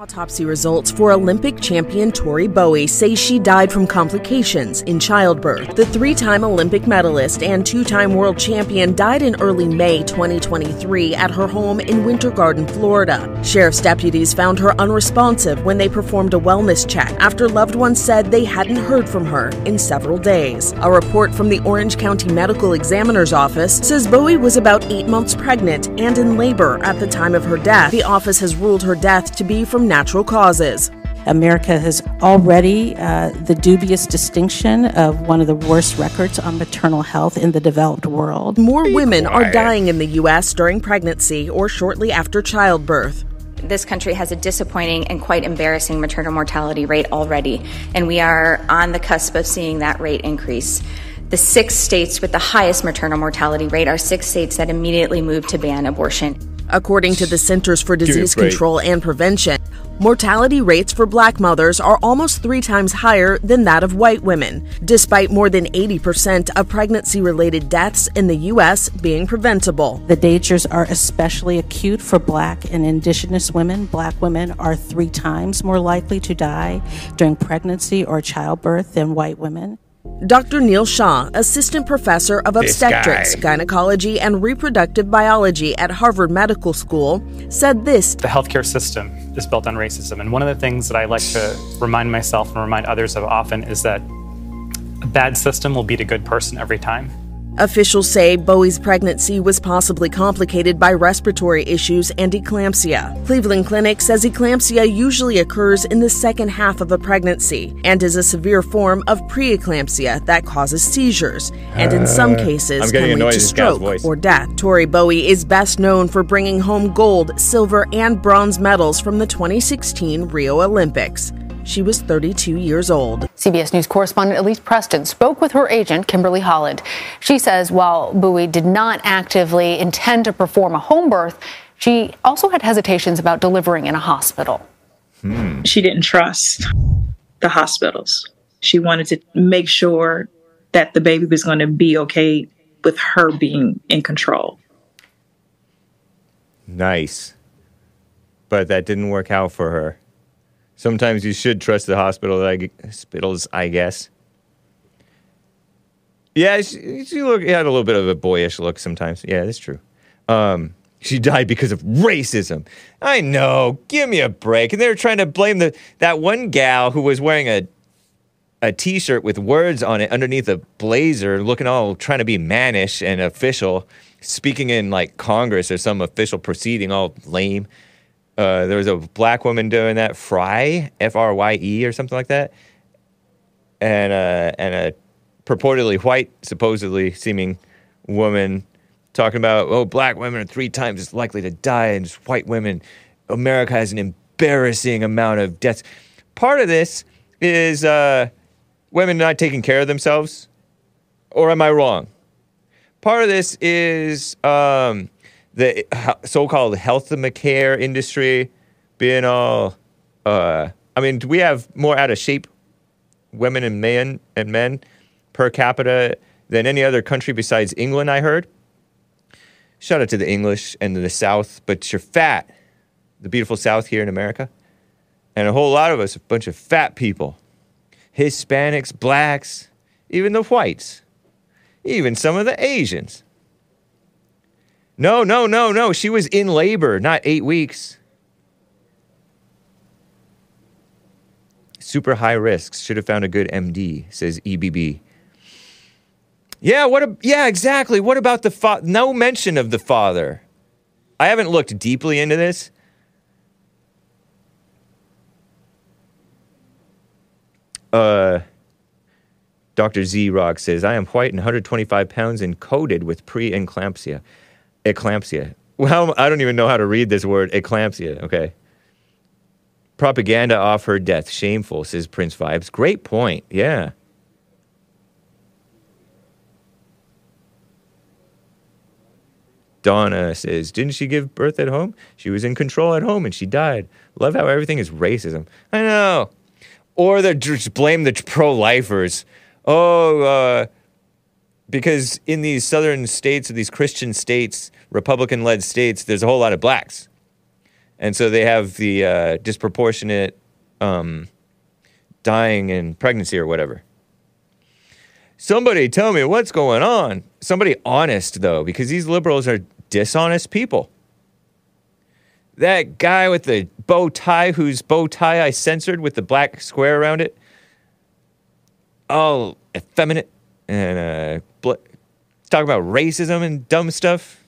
Autopsy results for Olympic champion Tori Bowie say she died from complications in childbirth. The three time Olympic medalist and two time world champion died in early May 2023 at her home in Winter Garden, Florida. Sheriff's deputies found her unresponsive when they performed a wellness check after loved ones said they hadn't heard from her in several days. A report from the Orange County Medical Examiner's Office says Bowie was about eight months pregnant and in labor at the time of her death. The office has ruled her death to be from natural causes. America has already uh, the dubious distinction of one of the worst records on maternal health in the developed world. More women are dying in the U.S. during pregnancy or shortly after childbirth. This country has a disappointing and quite embarrassing maternal mortality rate already, and we are on the cusp of seeing that rate increase. The six states with the highest maternal mortality rate are six states that immediately moved to ban abortion. According to the Centers for Disease. Control and Prevention, mortality rates for black mothers are almost three times higher than that of white women, despite more than 80% of pregnancy related deaths in the U.S. being preventable. The dangers are especially acute for black and indigenous women. Black women are three times more likely to die during pregnancy or childbirth than white women. Dr. Neel Shah, assistant professor of obstetrics, gynecology, and reproductive biology at Harvard Medical School, said this the healthcare system is built on racism. And one of the things that I like to remind myself and remind others of often is that a bad system will beat a good person every time. Officials say Bowie's pregnancy was possibly complicated by respiratory issues and eclampsia. Cleveland Clinic says eclampsia usually occurs in the second half of a pregnancy and is a severe form of preeclampsia that causes seizures and in some cases I'm can lead to at this guy's stroke or death. Tori Bowie is best known for bringing home gold, silver, and bronze medals from the 2016 Rio Olympics. She was 32 years old. CBS News correspondent Elise Preston spoke with her agent, Kimberly Holland. She says while Bowie did not actively intend to perform a home birth, she also had hesitations about delivering in a hospital. she didn't trust the hospitals. She wanted to make sure that the baby was going to be okay with her being in control. Nice. But that didn't work out for her. Sometimes you should trust the hospital, I hospitals, I guess. Yeah, she, she look had a little bit of a boyish look sometimes. Yeah, that's true. Um, she died because of racism. I know. Give me a break. And they were trying to blame the that one gal who was wearing a a t-shirt with words on it underneath a blazer, looking all trying to be mannish and official, speaking in like Congress or some official proceeding, all lame. Uh, there was a black woman doing that, Fry, F R Y E, or something like that, and uh, and a purportedly white, supposedly seeming woman talking about oh, black women are three times as likely to die as white women. America has an embarrassing amount of deaths. Part of this is uh, women not taking care of themselves, or am I wrong? Part of this is um, the so-called health and care industry being all. Uh, I mean, do we have more out of shape women and men and men per capita than any other country besides England? I heard. Shout out to the English and the South, but you're fat. The beautiful South here in America, and a whole lot of us, a bunch of fat people. Hispanics, blacks, even the whites, even some of the Asians. No, no, no, no. She was in labor, not eight weeks. Super high risks. Should have found a good MD, says EBB. Yeah, what? A, yeah, exactly. What about the father? No mention of the father. I haven't looked deeply into this. Uh, Dr. Z Rock says, I am white and 125 pounds and coded with pre-eclampsia. Eclampsia. Well, I don't even know how to read this word, eclampsia. Okay. Propaganda off her death. Shameful, says Prince Vibes. Great point. Yeah. Donna says, Didn't she give birth at home? She was in control at home and she died. Love how everything is racism. I know. Or they just blame the pro lifers. Oh, uh, because in these southern states, or these Christian states, Republican led states, there's a whole lot of blacks. And so they have the uh, disproportionate um, dying in pregnancy or whatever. Somebody tell me what's going on. Somebody honest, though, because these liberals are dishonest people. That guy with the bow tie, whose bow tie I censored with the black square around it, all effeminate and uh, bl- talk about racism and dumb stuff.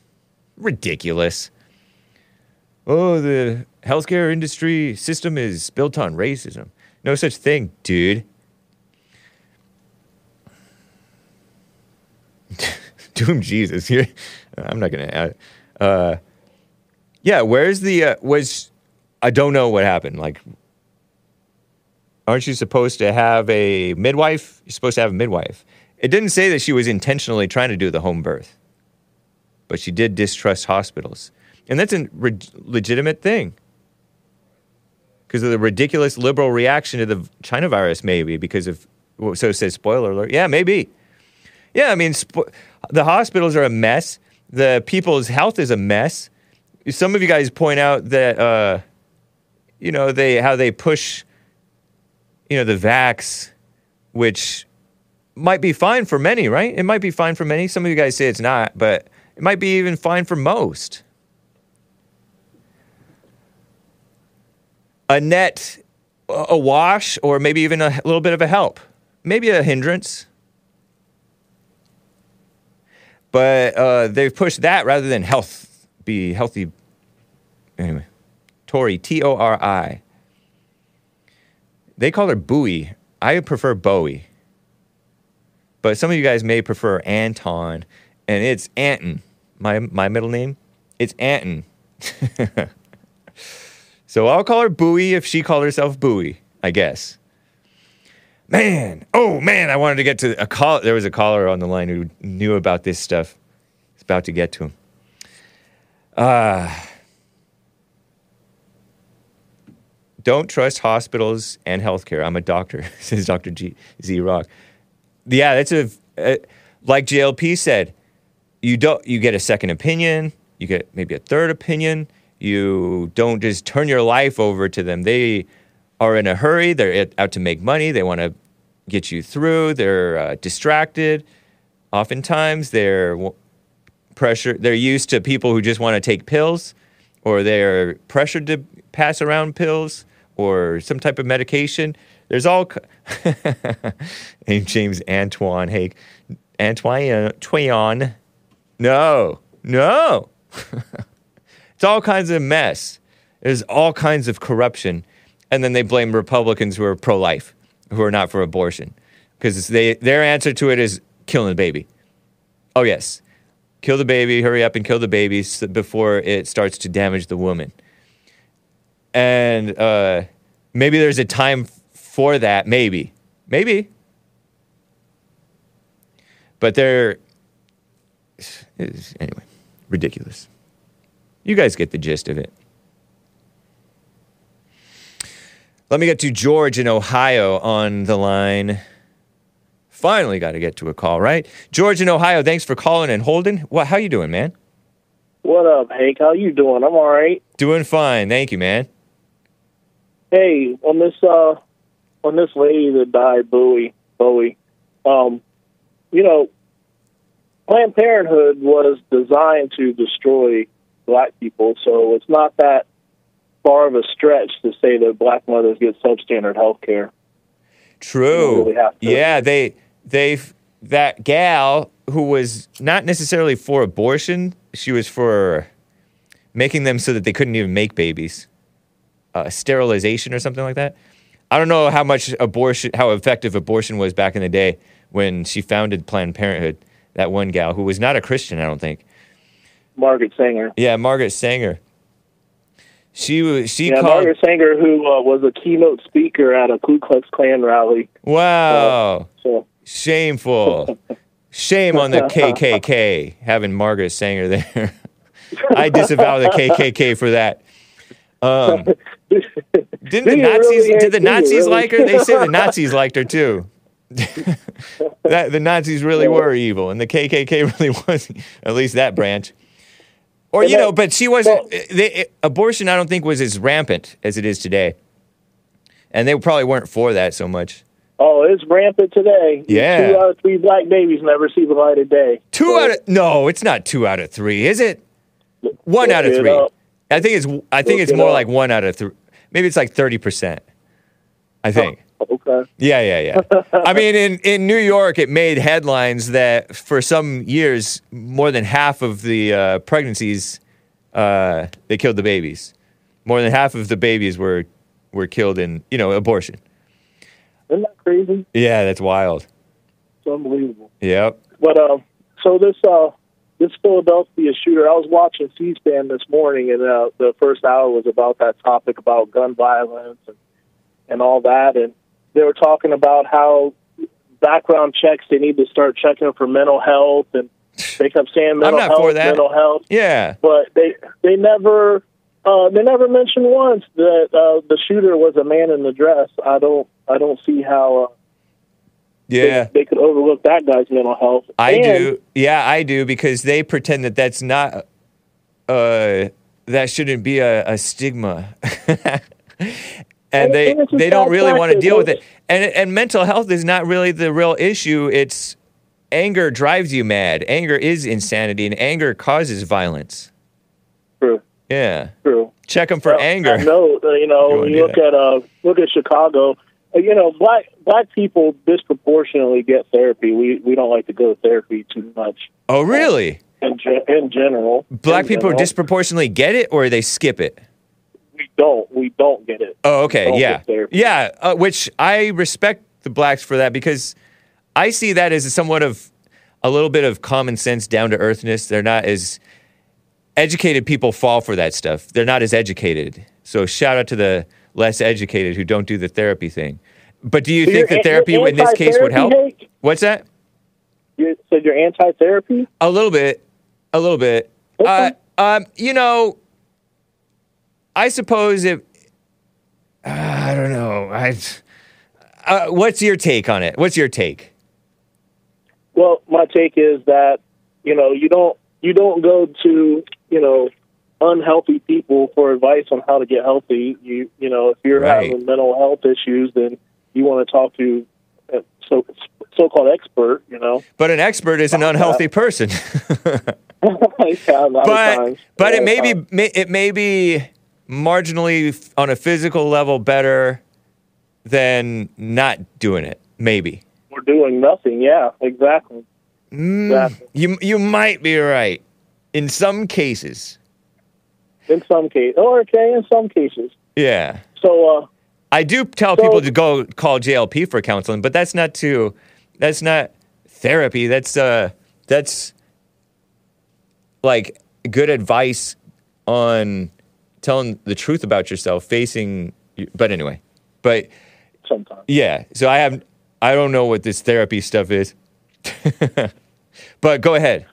Ridiculous. Oh, the healthcare industry system is built on racism. No such thing, dude. Doom Jesus. I'm not gonna add. Uh, yeah, where's the uh, was? I don't know what happened. Like, aren't you supposed to have a midwife? You're supposed to have a midwife. It didn't say that she was intentionally trying to do the home birth, but she did distrust hospitals, and that's a re- legitimate thing because of the ridiculous liberal reaction to the China virus, maybe because of so it says spoiler alert. Yeah, maybe. Yeah, I mean, spo- the hospitals are a mess. The people's health is a mess. Some of you guys point out that, uh, you know, they how they push, you know, the vax, which might be fine for many, right? It might be fine for many. Some of you guys say it's not, but it might be even fine for most. A net, a wash, or maybe even a little bit of a help, maybe a hindrance. But uh, they've pushed that rather than health, be healthy. Anyway, Tori, T O R I. They call her Bowie. I prefer Bowie. But some of you guys may prefer Anton, and it's Anton. My, my middle name? It's Anton. so I'll call her Bowie if she called herself Bowie, I guess. Man, oh man, I wanted to get to a call. There was a caller on the line who knew about this stuff. It's about to get to him. Uh, don't trust hospitals and healthcare. I'm a doctor, says Dr. G- Z Rock. Yeah, that's a, uh, like JLP said, you don't you get a second opinion, you get maybe a third opinion. You don't just turn your life over to them. They are in a hurry. They're out to make money. They want to get you through. They're uh, distracted. Oftentimes, they're w- pressure. They're used to people who just want to take pills, or they're pressured to pass around pills or some type of medication. There's all. James Antoine. Hey, Antoine. Antoine. No, no. it's all kinds of mess. There's all kinds of corruption, and then they blame Republicans who are pro-life, who are not for abortion, because they their answer to it is killing the baby. Oh yes, kill the baby. Hurry up and kill the baby before it starts to damage the woman. And uh, maybe there's a time for that. Maybe, maybe. But they're is anyway ridiculous. You guys get the gist of it. Let me get to George in Ohio on the line. Finally got to get to a call, right? George in Ohio, thanks for calling and holding. What how you doing, man? What up, Hank? How you doing? I'm all right. Doing fine. Thank you, man. Hey, on this uh on this lady that died, Bowie, Bowie, um, you know, Planned Parenthood was designed to destroy black people, so it's not that far of a stretch to say that black mothers get substandard health care. True. really. Yeah, they they that gal who was not necessarily for abortion, she was for making them so that they couldn't even make babies. Uh, sterilization or something like that. I don't know how much abortion, how effective abortion was back in the day when she founded Planned Parenthood. That one gal who was not a Christian, I don't think. Margaret Sanger. Yeah, Margaret Sanger. She was. She yeah, called. Margaret Sanger, who uh, was a keynote speaker at a Ku Klux Klan rally. Wow. So Shameful. Shame on the KKK having Margaret Sanger there. I disavow the KKK for that. Um, didn't the Nazis? really, did the Nazis really? like her? They say the Nazis liked her too. that the Nazis really were evil, and the KKK really was. At least that branch. Or you know, but she wasn't. They, abortion, I don't think, was as rampant as it is today, and they probably weren't for that so much. Oh, it's rampant today. Yeah. Two out of three black babies never see the light of day. Two out of no, it's not two out of three, is it? One Look out of it three. up. I think it's I think it's more like one out of three. Maybe it's like thirty percent. I think. Okay. Yeah, yeah, yeah. I mean, in, in New York, it made headlines that for some years, more than half of the uh, pregnancies, uh, they killed the babies. More than half of the babies were were killed in, you know, abortion. Isn't that crazy? Yeah, that's wild. It's unbelievable. Yep. But uh, so this uh, this Philadelphia shooter, I was watching C-SPAN this morning, and uh, the first hour was about that topic about gun violence and and all that, and they were talking about how background checks they need to start checking for mental health, and they kept saying mental not health, for that. mental health. Yeah. but they they never uh, they never mentioned once that uh, the shooter was a man in the dress. I don't I don't see how uh, Yeah. they, they could overlook that guy's mental health. I And- do. Yeah, I do because they pretend that that's not uh that shouldn't be a, a stigma. and And they they don't really want to deal with it. And and mental health is not really the real issue. It's anger drives you mad. Anger is insanity and anger causes violence. True. Yeah. True. Check them for Well, anger. No, uh, you know, You when wanna you do look at uh, look at Chicago. Uh, You know, black black people disproportionately get therapy. We we don't like to go to therapy too much Oh, really? in ge- in general. Black In people general. disproportionately get it or they skip it? we don't we don't get it. Oh, okay. Yeah. Yeah. Uh, which I respect the blacks for that because I see that as somewhat of a little bit of common sense, down to earthness. They're not as educated people fall for that stuff. They're not as educated. So shout out to the less educated who don't do the therapy thing. But do you So think that therapy in this case would help? anti-therapy, What's that? You said you're anti-therapy. A little bit. A little bit. Uh, um, you know, I suppose if uh, I don't know. I. Uh, what's your take on it? What's your take? Well, my take is that you know you don't you don't go to you know unhealthy people for advice on how to get healthy. You you know if you're Right. having mental health issues, then you want to talk to a so so-called expert, you know. But an expert is an Not unhealthy person. yeah, a lot of but but it may of be may- it may be marginally f- on a physical level better than not doing it. Maybe we're doing nothing. Yeah, exactly. Mm, Exactly. you you might be right in some cases. In some cases, or okay, in some cases. Yeah. So, uh, I do tell So- people to go call JLP for counseling, but that's not to that's not therapy. That's uh that's like good advice on telling the truth about yourself, facing but anyway. But sometimes. yeah, so I have I don't know what this therapy stuff is. but go ahead.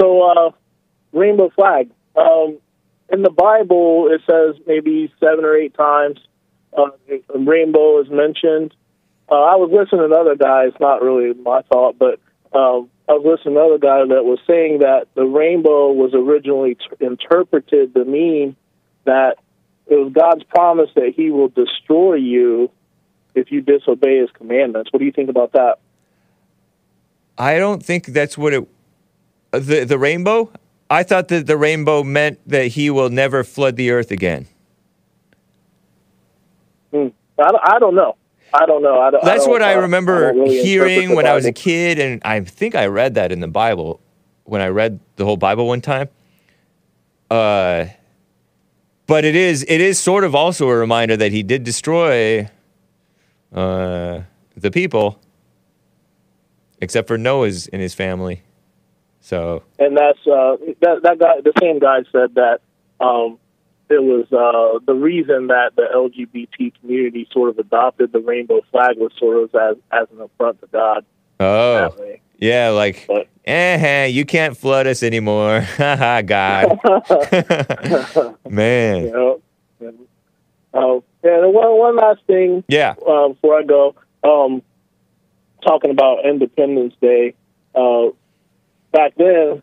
So, uh, rainbow flag. Um, in the Bible, it says maybe seven or eight times uh, rainbow is mentioned. Uh, I was listening to another guy. It's not really my thought, but um, I was listening to another guy that was saying that the rainbow was originally t- interpreted to mean that it was God's promise that He will destroy you if you disobey His commandments. What do you think about that? I don't think that's what it. The the rainbow. I thought that the rainbow meant that he will never flood the earth again. Hmm. I, don't- I don't know. I don't know. I don't, That's don't, what I remember don't really hearing when I was a kid, and I think I read that in the Bible when I read the whole Bible one time. Uh, but it is it is sort of also a reminder that he did destroy uh, the people, except for Noah's and his family. So and that's uh, that that guy. The same guy said that um, it was uh, the reason that the LGBT community sort of adopted the rainbow flag was sort of as as an affront to God. oh yeah, like eh, you can't flood us anymore, haha, God, man. You know. And, uh, and one one last thing. Yeah. Uh, before I go, um, talking about Independence Day. Uh, back then,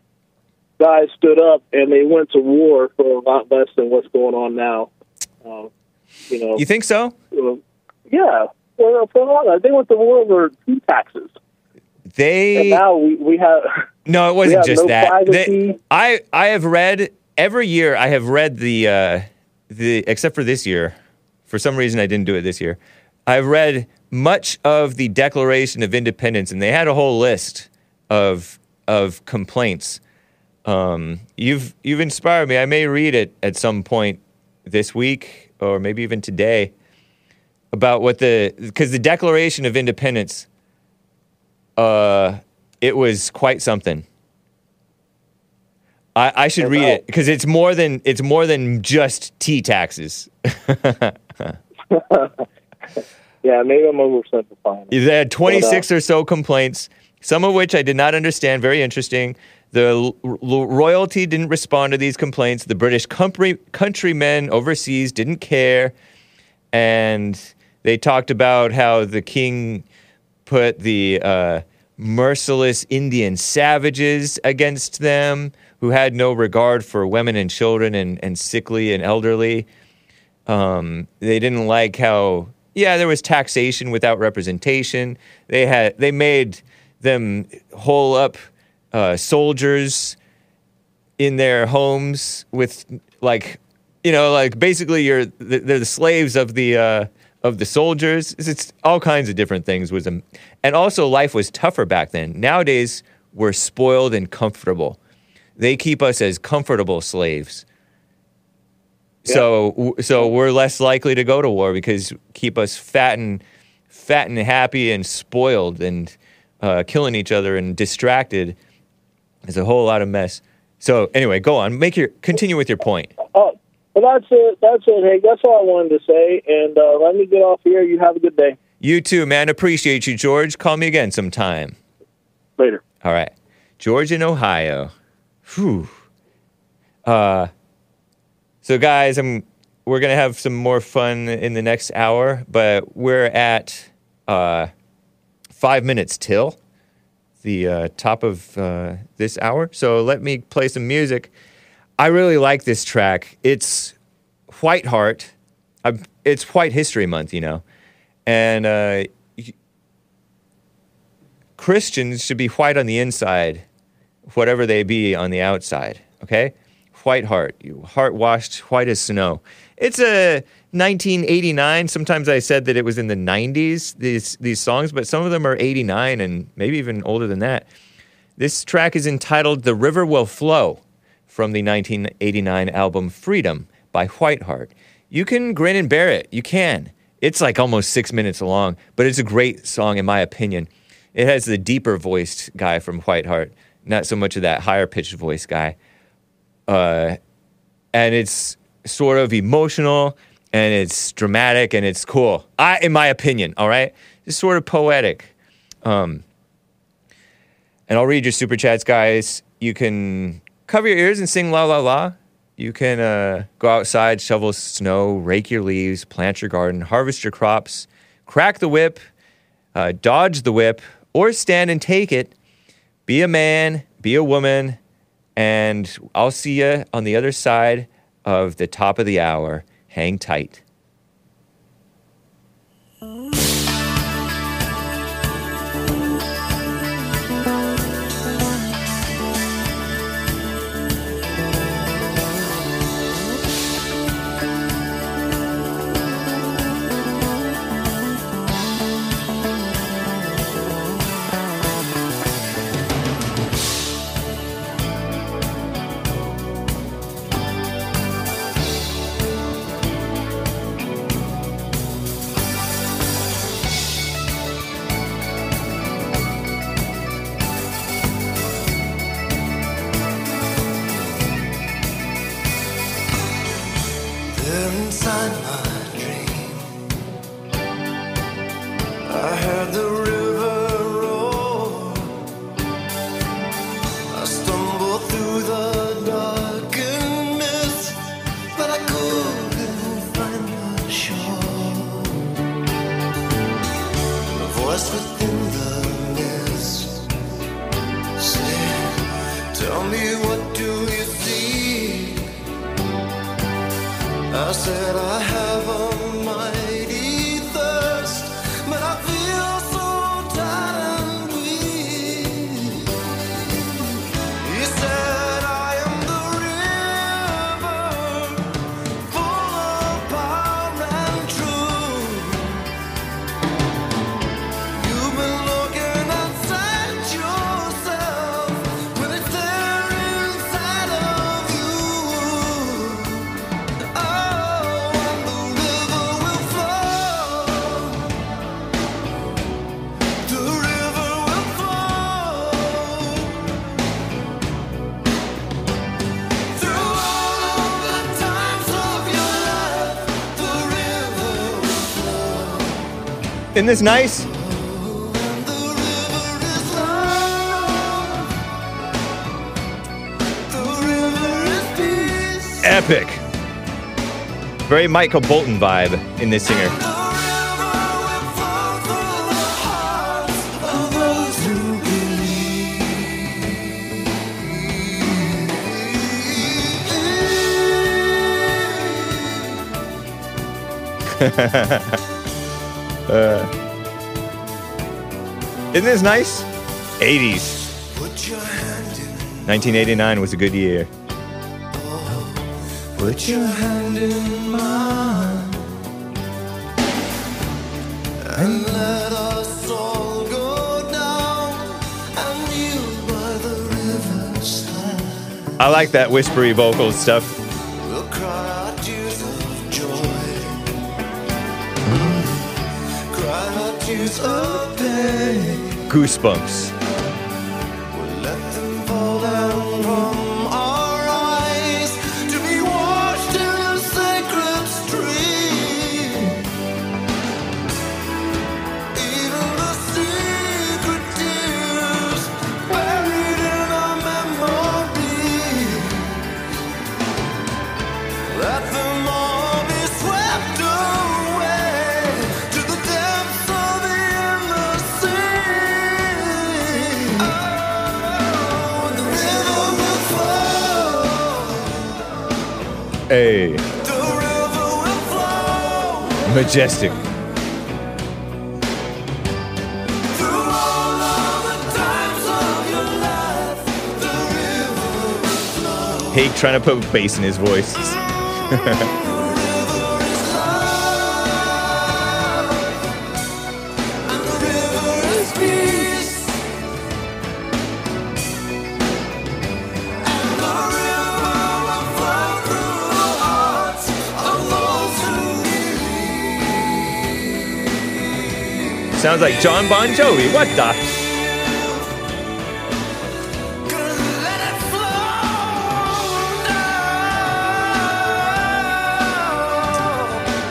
guys stood up and they went to war for a lot less than what's going on now. Uh, you know. You think so? Uh, yeah. For, for a lot, they went to war over tea taxes, They and now we, we have. No, it wasn't just no that. They- I I have read every year. I have read the uh, the except for this year. For some reason, I didn't do it this year. I've read much of the Declaration of Independence, and they had a whole list of of complaints. Um, you've you've inspired me. I may read it at some point this week, or maybe even today, about what the because the Declaration of Independence. Uh, it was quite something. I, I should read it because it's more than it's more than just tea taxes. yeah, maybe I'm oversimplifying. it. They had 26 But, uh, or so complaints, some of which I did not understand. Very interesting. The royalty didn't respond to these complaints. The British country, countrymen overseas didn't care. And they talked about how the king put the uh, merciless Indian savages against them who had no regard for women and children and, and sickly and elderly. Um, they didn't like how yeah there was taxation without representation. They had they made them hole up uh, soldiers in their homes with like you know like basically you're they're the slaves of the uh, of the soldiers. It's, all kinds of different things was and also life was tougher back then. Nowadays we're spoiled and comfortable. They keep us as comfortable slaves. So so we're less likely to go to war because keep us fat and fat and happy and spoiled and uh, killing each other and distracted. There's a whole lot of mess. So anyway, go on. Make your continue with your point. Oh, well, that's it. That's it. Hey, that's all I wanted to say. And uh, let me get off here. You have a good day. You too, man. Appreciate you, George. Call me again sometime. Later. All right. George in Ohio. Whew. Uh, so guys, I'm we're gonna have some more fun in the next hour, but we're at uh, five minutes till the uh, top of uh, this hour. So let me play some music. I really like this track. It's White Heart. I'm, it's White History Month, you know, and uh, Christians should be white on the inside, whatever they be on the outside. Okay? White heart. You heart washed white as snow. It's a 1989. Sometimes I said that it was in the 90s, these, these songs, but some of them are 89 and maybe even older than that. This track is entitled The River Will Flow from the 1989 album Freedom by Whiteheart. You can grin and bear it. You can. It's like almost six minutes long, but it's a great song, in my opinion. It has the deeper voiced guy from Whiteheart, not so much of that higher pitched voice guy. Uh, and it's sort of emotional and it's dramatic and it's cool. I, in my opinion, all right? It's sort of poetic. Um, and I'll read your super chats, guys. You can cover your ears and sing la la la. You can uh, go outside, shovel snow, rake your leaves, plant your garden, harvest your crops, crack the whip, uh, dodge the whip, or stand and take it. Be a man, be a woman, and I'll see you on the other side of the top of the hour. Hang tight. Isn't this nice? Epic. Very Michael Bolton vibe in this singer. Uh, isn't this nice? 80s. 1989 was a good year. Put your hand in mine and let us all go down and kneel by the riverside. I like that whispery vocal stuff. Goosebumps. Majestic. Hake trying to put bass in his voice. Sounds like Jon Bon Jovi. What the?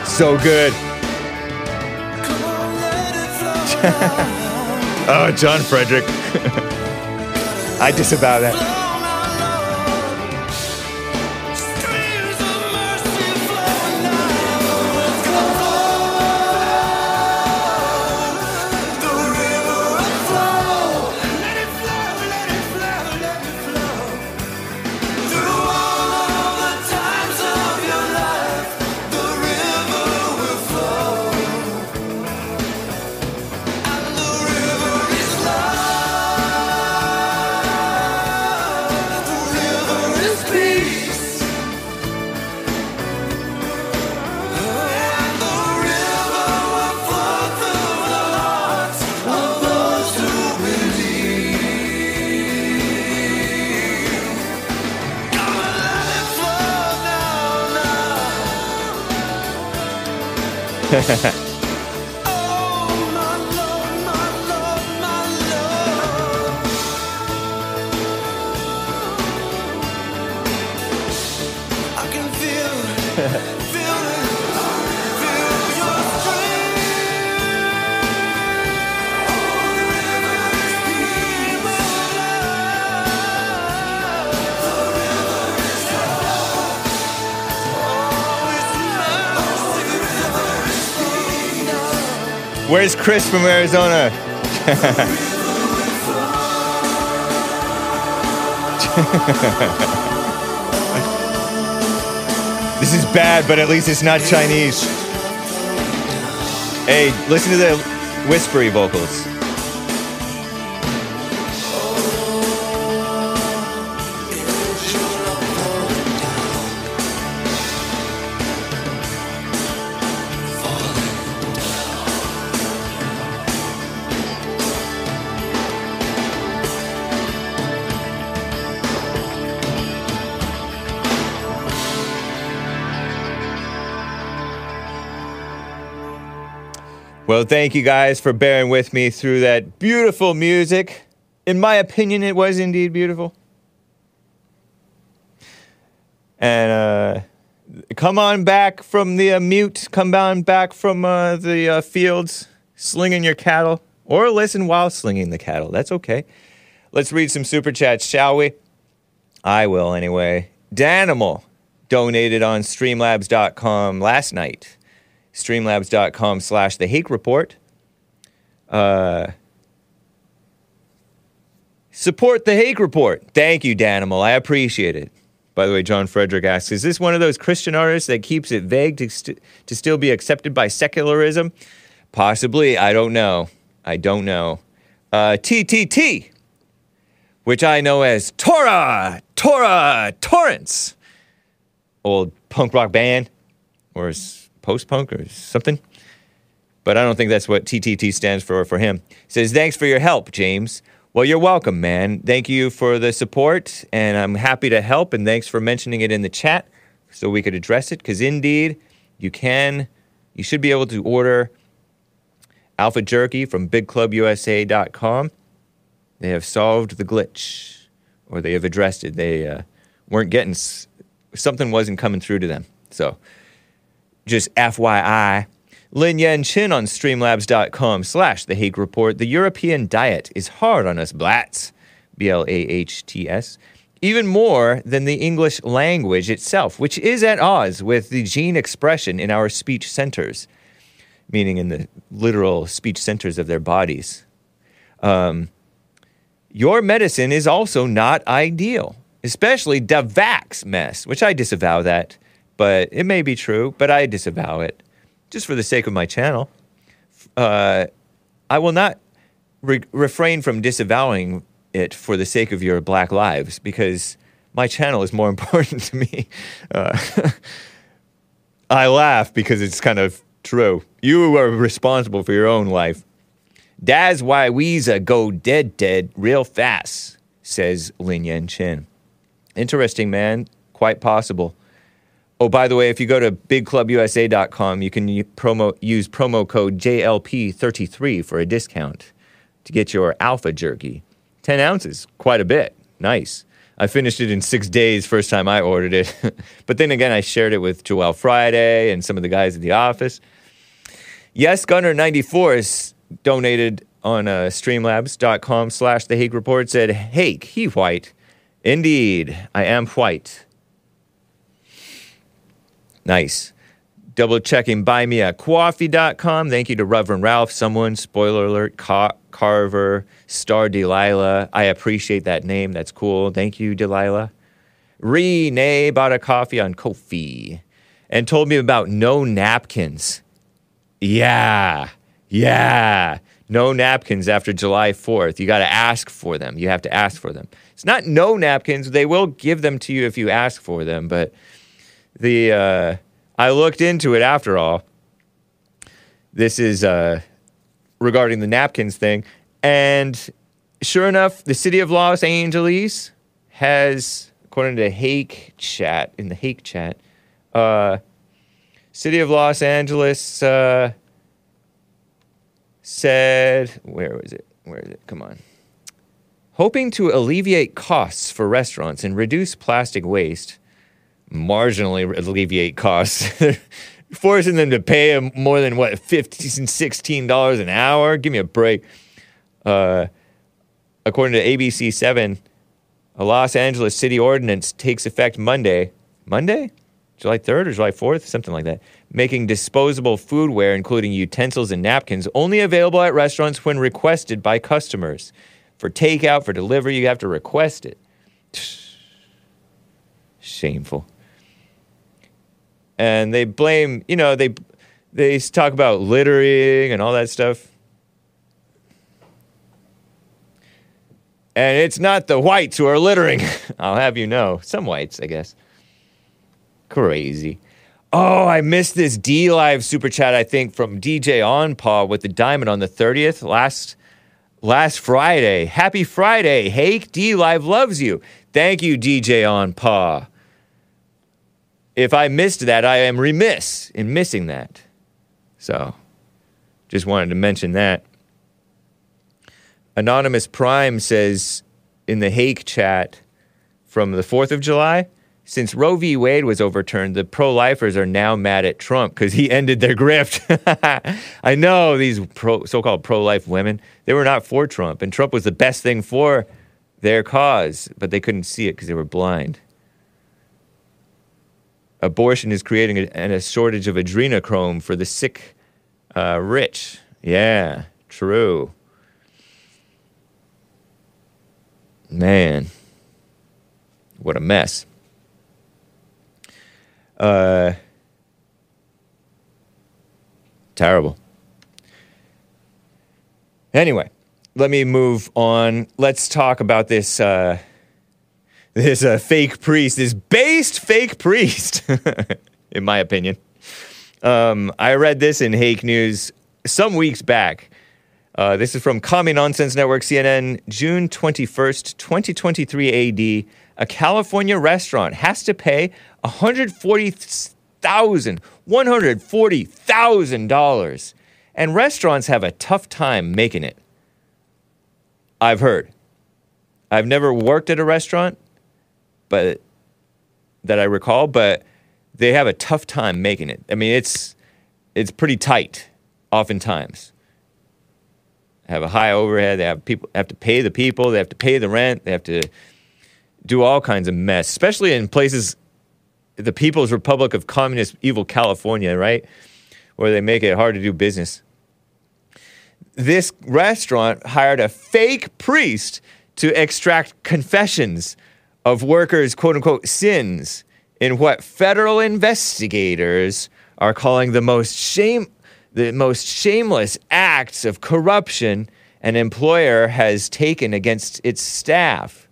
So good. oh, John Frederick. I disavow that. Where's Chris from Arizona? this is bad, but at least it's not Chinese. Hey, listen to the whispery vocals. Well, thank you guys for bearing with me through that beautiful music. In my opinion, it was indeed beautiful. And uh, come on back from the uh, mute, come on back from uh, the uh, fields, slinging your cattle, or listen while slinging the cattle. That's okay. Let's read some super chats, shall we? I will anyway. Danimal donated on streamlabs.com last night streamlabs.com slash the hake report. Uh, support the hake report. Thank you danimal. I appreciate it. By the way john frederick asks is this one of those christian artists that keeps it vague to, st- to still be accepted by secularism? Possibly. I don't know. I don't know. Uh, ttt which i know as torah torah torrance. Old punk rock band? Or s- post punk or something. But I don't think that's what TTT stands for for him. says, Thanks for your help, James. Well, you're welcome, man. Thank you for the support, and I'm happy to help. And thanks for mentioning it in the chat so we could address it. Because indeed, you can, you should be able to order Alpha Jerky from BigClubUSA.com. They have solved the glitch, or they have addressed it. They uh, weren't getting, something wasn't coming through to them. So, just FYI. Lin Yan Chin on streamlabs.com slash the Hake Report. The European diet is hard on us blats, B L A H T S, even more than the English language itself, which is at odds with the gene expression in our speech centers, meaning in the literal speech centers of their bodies. Um, your medicine is also not ideal, especially the vax mess, which I disavow that but it may be true, but I disavow it just for the sake of my channel. Uh, I will not re- refrain from disavowing it for the sake of your black lives because my channel is more important to me. Uh, I laugh because it's kind of true. You are responsible for your own life. That's why a go dead dead real fast, says Lin Yan Chin. Interesting, man. Quite possible. Oh, by the way, if you go to bigclubusa.com, you can promo, use promo code JLP33 for a discount to get your alpha jerky. 10 ounces, quite a bit. Nice. I finished it in six days, first time I ordered it. but then again, I shared it with Joel Friday and some of the guys at the office. Yes, Gunner94 is donated on uh, streamlabs.com slash the Hake Report, said, Hake, he white. Indeed, I am white. Nice. Double checking buy me at buymeacoffee.com. Thank you to Reverend Ralph, someone, spoiler alert, Car- Carver, Star Delilah. I appreciate that name. That's cool. Thank you, Delilah. Renee bought a coffee on Ko-fi and told me about no napkins. Yeah, yeah. No napkins after July 4th. You got to ask for them. You have to ask for them. It's not no napkins. They will give them to you if you ask for them, but the uh, I looked into it after all. This is uh, regarding the napkins thing, and sure enough, the city of Los Angeles has, according to Hake Chat in the Hake Chat, uh, city of Los Angeles uh, said, where was it? Where is it? Come on. Hoping to alleviate costs for restaurants and reduce plastic waste, marginally alleviate costs, forcing them to pay more than what, 15 and $16 an hour? Give me a break. Uh, according to ABC 7, a Los Angeles city ordinance takes effect Monday. Monday? July 3rd or July 4th? Something like that. Making disposable foodware, including utensils and napkins, only available at restaurants when requested by customers. For takeout, for delivery, you have to request it. Shameful. And they blame, you know, they they talk about littering and all that stuff. And it's not the whites who are littering. I'll have you know. Some whites, I guess. Crazy. Oh, I missed this D Live super chat, I think, from DJ On Onpaw with the diamond on the 30th last last Friday. Happy Friday. Hake D Live loves you. Thank you, DJ On Onpaw. If I missed that, I am remiss in missing that. So, just wanted to mention that. Anonymous Prime says in the Hake chat from the 4th of July, since Roe v. Wade was overturned, the pro lifers are now mad at Trump because he ended their grift. I know these so called pro life women, they were not for Trump, and Trump was the best thing for their cause, but they couldn't see it because they were blind. Abortion is creating a, and a shortage of adrenochrome for the sick, uh, rich. Yeah, true. Man, what a mess. Uh, terrible. Anyway, let me move on. Let's talk about this. Uh, this uh, fake priest, this based fake priest, in my opinion. Um, I read this in Hake News some weeks back. Uh, this is from Common Nonsense Network, CNN, June 21st, 2023 AD. A California restaurant has to pay $140,000, $140,000. And restaurants have a tough time making it. I've heard. I've never worked at a restaurant, but that I recall, but they have a tough time making it. I mean, it's it's pretty tight, oftentimes. Have a high overhead. They have people have to pay the people. They have to pay the rent. They have to do all kinds of mess, especially in places, the People's Republic of Communist Evil California, right, where they make it hard to do business. This restaurant hired a fake priest to extract confessions of workers' quote unquote sins in what federal investigators are calling the most shame the most shameless acts of corruption an employer has taken against its staff.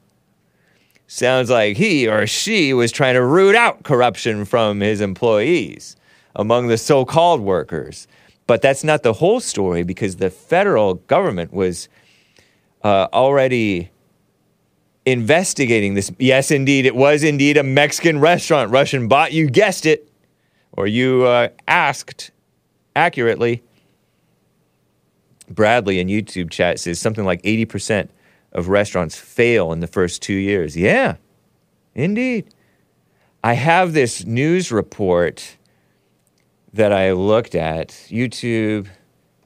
Sounds like he or she was trying to root out corruption from his employees among the so called workers. But that's not the whole story because the federal government was uh, already investigating this. Yes, indeed, it was indeed a Mexican restaurant. Russian bot, you guessed it, or you uh, asked accurately. Bradley in YouTube chat says something like 80% of restaurants fail in the first two years. Yeah, indeed. I have this news report that I looked at YouTube,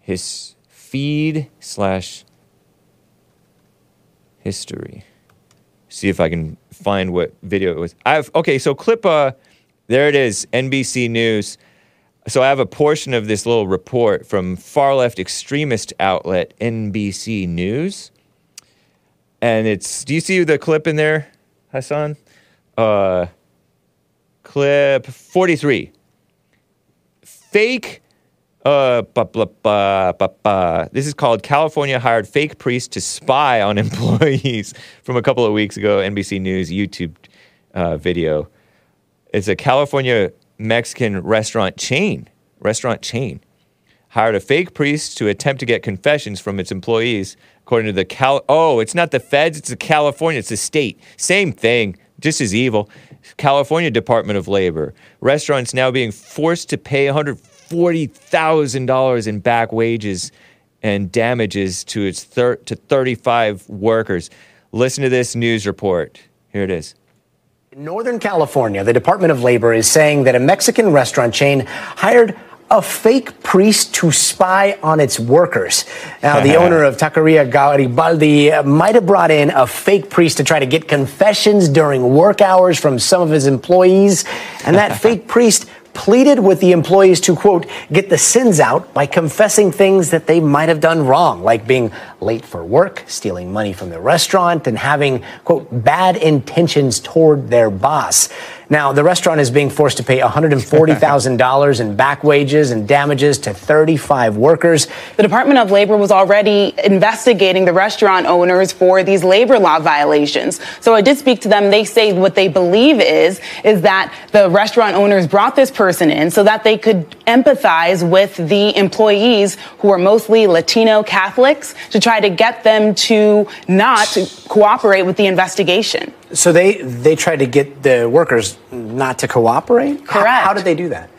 his feed slash history. See if I can find what video it was. I've okay, so clip uh there it is, NBC News. So I have a portion of this little report from far left extremist outlet NBC News. And it's do you see the clip in there, Hassan? Uh clip 43 fake uh. This is called California hired fake priest to spy on employees from a couple of weeks ago. NBC News YouTube uh, video. It's a California Mexican restaurant chain. Restaurant chain hired a fake priest to attempt to get confessions from its employees, according to the Cal. Oh, it's not the feds. It's the California. It's the state. Same thing. Just as evil. California Department of Labor. Restaurants now being forced to pay $140,000 in back wages and damages to its thir- to 35 workers. Listen to this news report. Here it is. In Northern California, the Department of Labor is saying that a Mexican restaurant chain hired a fake priest to spy on its workers. Now, the owner of Taqueria Garibaldi might have brought in a fake priest to try to get confessions during work hours from some of his employees. And that fake priest pleaded with the employees to, quote, get the sins out by confessing things that they might have done wrong, like being late for work, stealing money from the restaurant, and having, quote, bad intentions toward their boss. Now, the restaurant is being forced to pay $140,000 in back wages and damages to 35 workers. The Department of Labor was already investigating the restaurant owners for these labor law violations. So I did speak to them. They say what they believe is is that the restaurant owners brought this person in so that they could empathize with the employees who are mostly Latino Catholics to try to get them to not cooperate with the investigation. So they, they tried to get the workers not to cooperate? Correct. How, did they do that?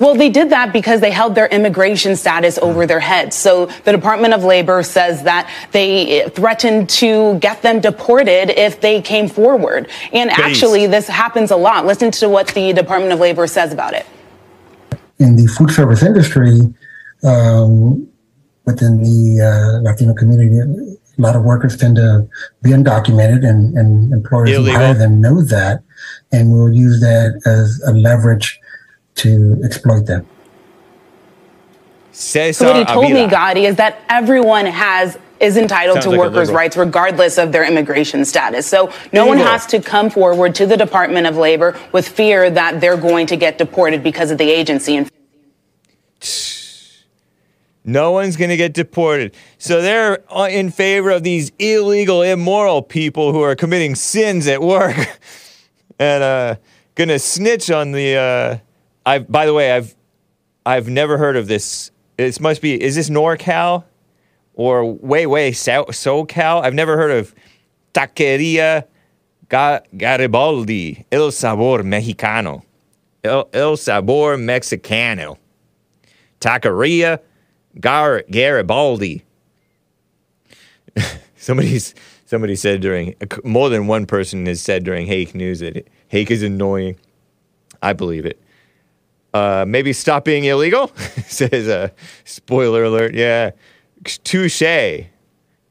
Well, they did that because they held their immigration status over their heads. So the Department of Labor says that they threatened to get them deported if they came forward. And actually, this happens a lot. Listen to what the Department of Labor says about it. in the food service industry, um, within the uh, Latino community, a lot of workers tend to be undocumented, and, and employers who Illegal. hire them know that, and will use that as a leverage to exploit them. Cesar So what he told me, Gotti, is that everyone has is entitled Sounds to like workers' rights regardless of their immigration status. So no one has to come forward to the Department of Labor with fear that they're going to get deported because of the agency. No one's going to get deported. So they're uh, in favor of these illegal, immoral people who are committing sins at work and uh, going to snitch on the. Uh, I by the way, I've I've never heard of this. This must be. Is this NorCal or way way so, SoCal? I've never heard of Taqueria Garibaldi El Sabor Mexicano. El, El Sabor Mexicano. Taqueria Gar- Garibaldi. Somebody's somebody said during more than one person has said during Hake News that Hake is annoying. I believe it. Uh, maybe stop being illegal. Says uh, spoiler alert. Yeah, touche,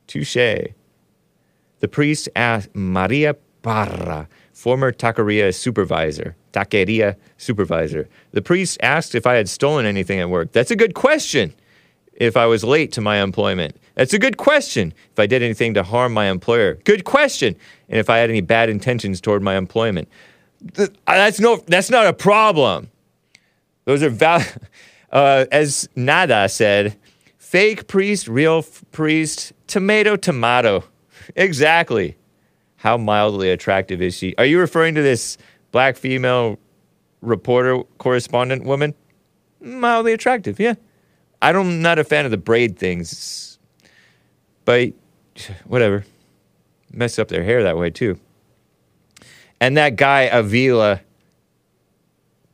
touche. The priest asked Maria Parra, former taqueria supervisor, taqueria supervisor. The priest asked if I had stolen anything at work. That's a good question. If I was late to my employment. That's a good question. If I did anything to harm my employer. Good question. And if I had any bad intentions toward my employment. That's no that's not a problem. Those are val- uh, as Nada said, fake priest, real f- priest, tomato, tomato. Exactly. How mildly attractive is she? Are you referring to this black female reporter correspondent woman? Mildly attractive, yeah. I don't, I'm not a fan of the braid things, but whatever. Mess up their hair that way too. And that guy Avila,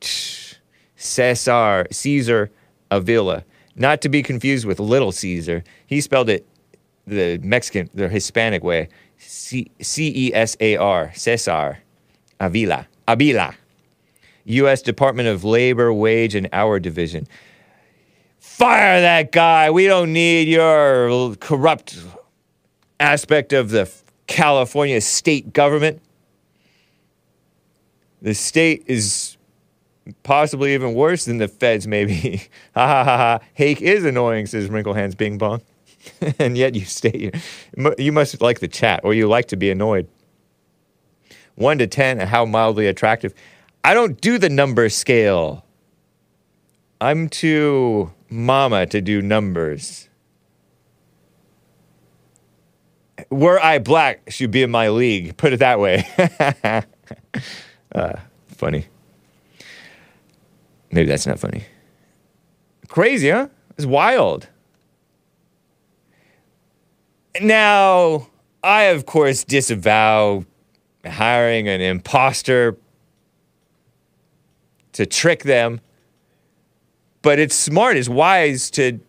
Cesar, Caesar Avila, not to be confused with Little Caesar. He spelled it the Mexican, the Hispanic way. C E S A R, Cesar Avila, Avila, U.S. Department of Labor, Wage and Hour Division. Fire that guy. We don't need your corrupt aspect of the California state government. The state is possibly even worse than the feds, maybe. ha ha ha ha. Hake is annoying, says Wrinklehands Bing Bong. and yet you stay here. You must like the chat, or you like to be annoyed. One to ten, how mildly attractive. I don't do the number scale. I'm too mama to do numbers. Were I black, she'd be in my league. Put it that way. uh, funny. Maybe that's not funny. Crazy, huh? It's wild. Now, I, of course, disavow hiring an imposter to trick them, but it's smart, it's wise to.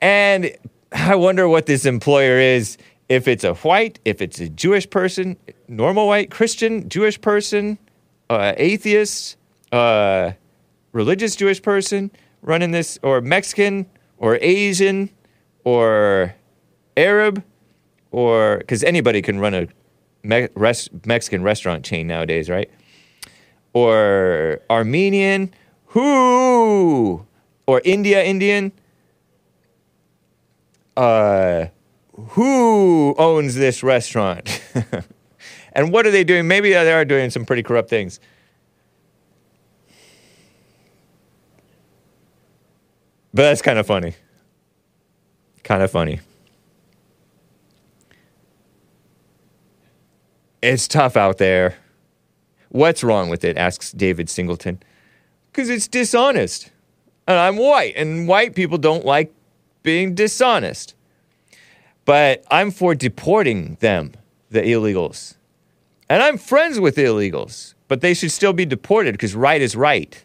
And I wonder what this employer is if it's a white, if it's a Jewish person, normal white, Christian, Jewish person, uh, atheist, uh, religious Jewish person running this, or Mexican, or Asian, or Arab, or because anybody can run a me- res- Mexican restaurant chain nowadays, right? Or Armenian, who, or India Indian. Uh, who owns this restaurant? and what are they doing? Maybe they are doing some pretty corrupt things. But that's kind of funny. Kind of funny. It's tough out there. What's wrong with it? asks David Singleton. Because it's dishonest. And I'm white, and white people don't like being dishonest. But I'm for deporting them, the illegals. And I'm friends with illegals, but they should still be deported because right is right.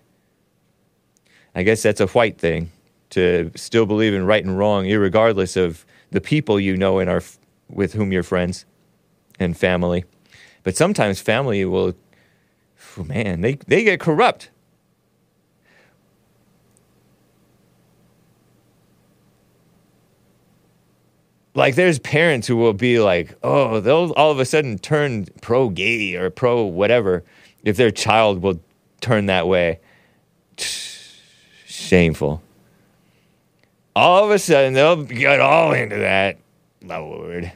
I guess that's a white thing to still believe in right and wrong, regardless of the people you know and are with whom you're friends and family. But sometimes family will, oh, man, they, they get corrupt. Like there's parents who will be like, oh, they'll all of a sudden turn pro gay or pro whatever if their child will turn that way. Shameful. All of a sudden they'll get all into that. Lord.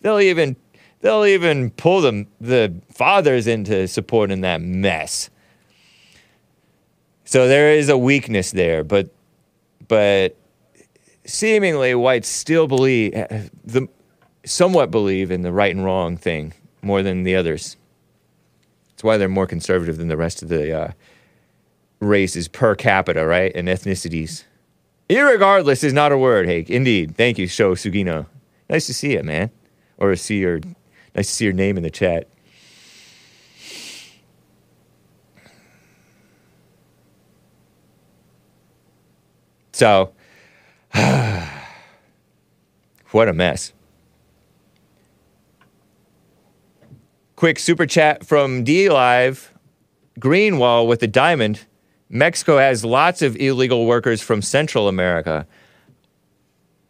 They'll even they'll even pull them the fathers into supporting that mess. So there is a weakness there, but but seemingly whites still believe the somewhat believe in the right and wrong thing more than the others. That's why they're more conservative than the rest of the uh, races per capita, right? And ethnicities. Irregardless is not a word, Hake. Indeed. Thank you, Sho Sugino. Nice to see you, man. Or see your nice to see your name in the chat. So, what a mess. Quick super chat from D Live. Greenwall with the diamond. Mexico has lots of illegal workers from Central America.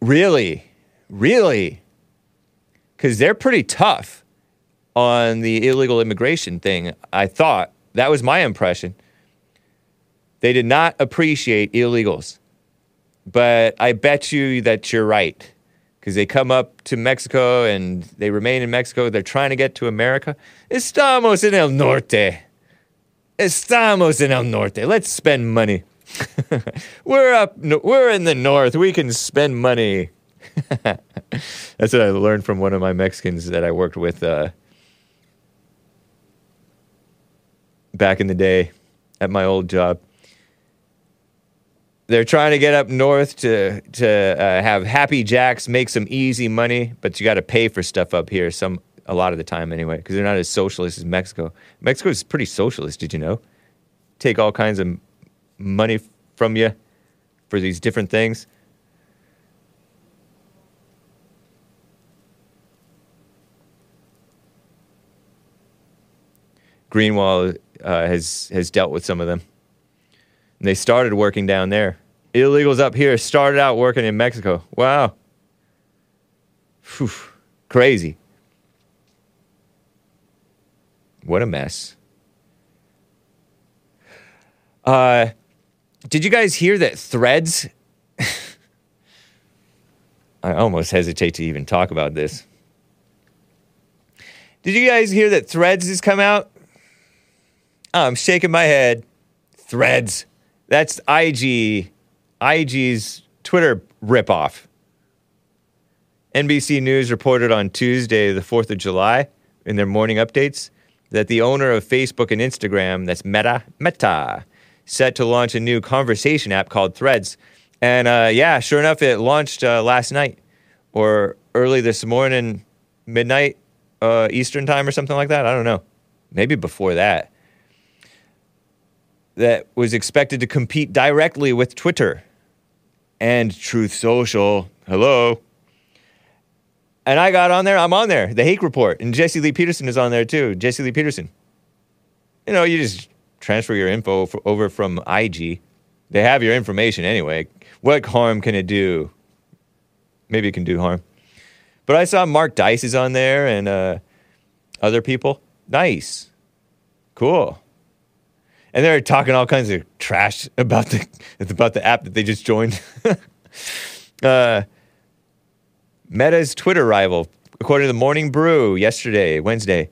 Really? Really? Because they're pretty tough on the illegal immigration thing, I thought. That was my impression. They did not appreciate illegals. But I bet you that you're right. Because they come up to Mexico and they remain in Mexico. They're trying to get to America. Estamos en el norte. Estamos en el norte. Let's spend money. we're up. We're in the north. We can spend money. That's what I learned from one of my Mexicans that I worked with uh, back in the day at my old job. They're trying to get up north to to uh, have Happy Jacks, make some easy money, but you got to pay for stuff up here. Some a lot of the time anyway, because they're not as socialist as Mexico. Mexico is pretty socialist. Did you know? Take all kinds of money from you for these different things. Greenwald uh, has has dealt with some of them. And they started working down there. Illegals up here started out working in Mexico. Wow. Phew. Crazy. What a mess. Uh, did you guys hear that Threads? I almost hesitate to even talk about this. Did you guys hear that Threads has come out? I'm shaking my head. Threads. That's IG, IG's Twitter ripoff. NBC News reported on Tuesday, the 4th of July, in their morning updates, that the owner of Facebook and Instagram, that's Meta, Meta, set to launch a new conversation app called Threads. And uh, yeah, sure enough, it launched uh, last night or early this morning, midnight uh, Eastern time or something like that. I don't know. Maybe before that that was expected to compete directly with Twitter and Truth Social. Hello. And I got on there. I'm on there. The Hake Report. And Jesse Lee Peterson is on there too. Jesse Lee Peterson. You know, you just transfer your info f- over from IG. They have your information anyway. What harm can it do? Maybe it can do harm. But I saw Mark Dice is on there and uh, other people. Nice. Cool and they're talking all kinds of trash about the about the app that they just joined. uh, Meta's Twitter rival, according to the Morning Brew yesterday, Wednesday,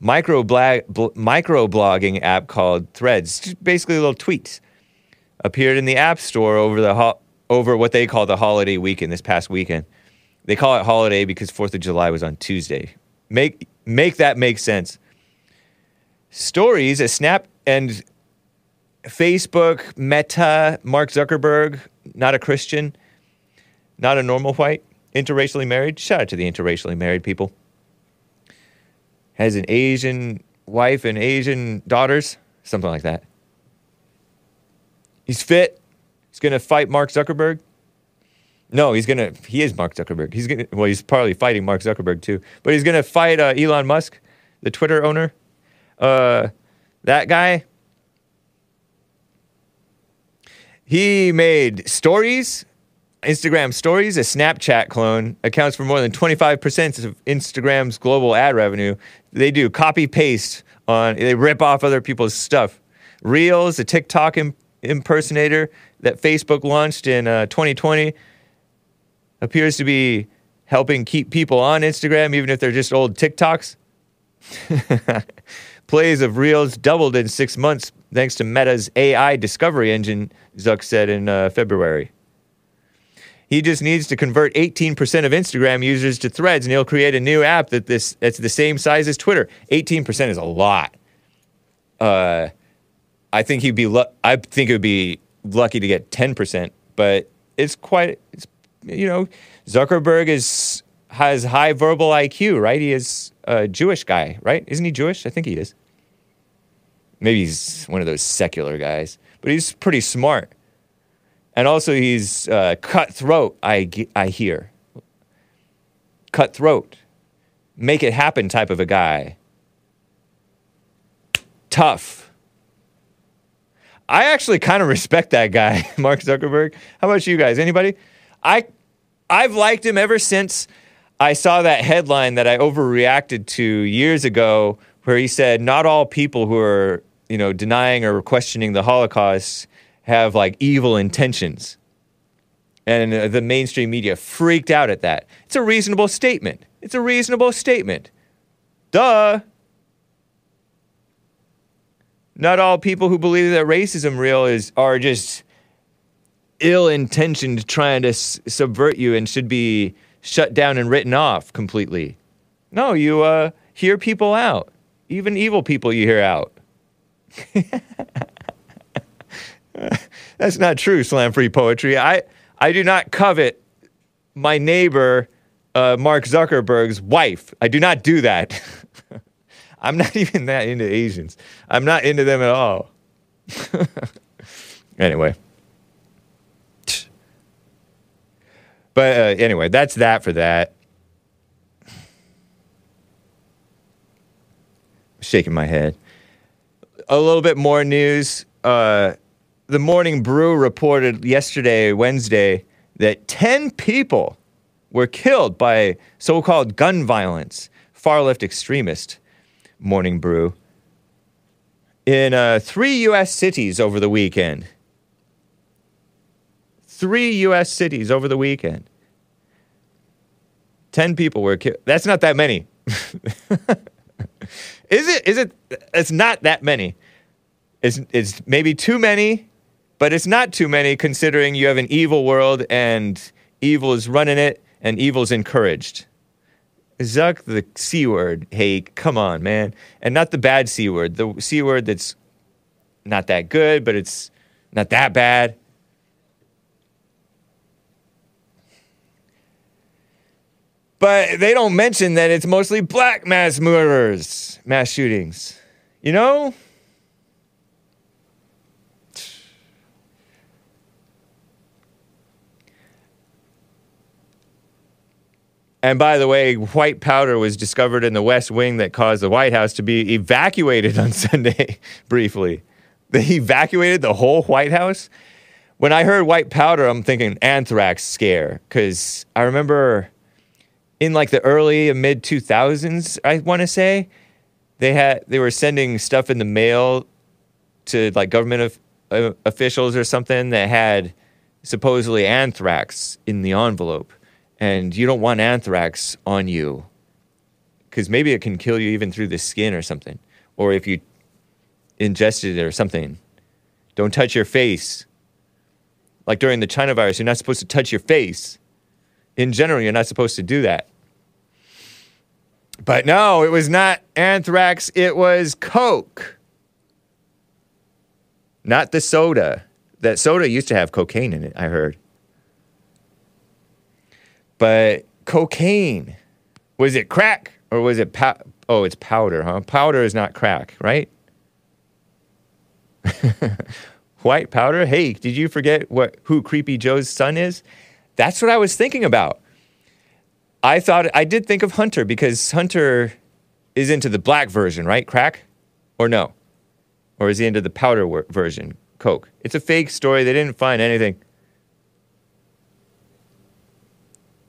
micro blag, bl- micro blogging app called Threads, basically little tweets, appeared in the App Store over the ho- over what they call the holiday weekend this past weekend. They call it holiday because Fourth of July was on Tuesday. Make make that make sense. Stories, a snap and Facebook, Meta, Mark Zuckerberg, not a Christian, not a normal white, interracially married. Shout out to the interracially married people. Has an Asian wife and Asian daughters, something like that. He's fit. He's going to fight Mark Zuckerberg. No, he's going to, he is Mark Zuckerberg. He's going to, well, he's partly fighting Mark Zuckerberg too, but he's going to fight uh, Elon Musk, the Twitter owner. Uh, that guy, he made stories, Instagram stories, a Snapchat clone, accounts for more than 25% of Instagram's global ad revenue. They do copy paste on, they rip off other people's stuff. Reels, a TikTok Im- impersonator that Facebook launched in uh, 2020, appears to be helping keep people on Instagram, even if they're just old TikToks. Plays of Reels doubled in six months thanks to Meta's AI discovery engine, Zuck said in uh, February. He just needs to convert 18% of Instagram users to threads and he'll create a new app that this that's the same size as Twitter. 18% is a lot. Uh, I think he'd be lu- I think it would be lucky to get 10%, but it's quite it's, you know, Zuckerberg is has high verbal IQ, right? He is a Jewish guy, right? Isn't he Jewish? I think he is. Maybe he's one of those secular guys, but he's pretty smart. And also, he's uh, cutthroat, I, I hear. Cutthroat. Make it happen type of a guy. Tough. I actually kind of respect that guy, Mark Zuckerberg. How about you guys? Anybody? I, I've liked him ever since I saw that headline that I overreacted to years ago, where he said, "Not all people who are, you know, denying or questioning the Holocaust have like evil intentions." And uh, the mainstream media freaked out at that. It's a reasonable statement. It's a reasonable statement. Duh. Not all people who believe that racism real is are just ill intentioned trying to s- subvert you and should be shut down and written off completely. No, you uh, hear people out, even evil people you hear out. That's not true, slam free poetry. I, I do not covet my neighbor, uh, Mark Zuckerberg's wife. I do not do that. I'm not even that into Asians. I'm not into them at all. anyway. But uh, anyway, that's that for that. Shaking my head. A little bit more news. Uh, the Morning Brew reported yesterday, Wednesday, that 10 people were killed by so called gun violence, far left extremist. Morning Brew. In uh, three U.S. cities over the weekend. Three U.S. cities over the weekend. Ten people were killed. That's not that many. is it? Is it? It's not that many. It's, it's maybe too many, but it's not too many considering you have an evil world and evil is running it and evil's encouraged. Zuck the C word. Hey, come on, man. And not the bad C word. The C word that's not that good, but it's not that bad. But they don't mention that it's mostly black mass murders, mass shootings. You know? And by the way, white powder was discovered in the West Wing that caused the White House to be evacuated on Sunday briefly. They evacuated the whole White House. When I heard white powder, I'm thinking anthrax scare because I remember in like the early and mid 2000s, I want to say, they had they were sending stuff in the mail to like government of, uh, officials or something that had supposedly anthrax in the envelope. And you don't want anthrax on you because maybe it can kill you even through the skin or something. Or if you ingested it or something. Don't touch your face. Like during the china virus you're not supposed to touch your face in general you're not supposed to do that. But no it was not anthrax it was coke. Not the soda. That soda used to have cocaine in it i heard. But cocaine was it crack or was it pow- oh it's powder huh? Powder is not crack right? White powder? Hey did you forget what who creepy joe's son is that's what i was thinking about. I thought i did think of hunter because hunter is into the black version right? Crack? Or no? Or is he into the powder wor- version? Coke. It's a fake story. They didn't find anything.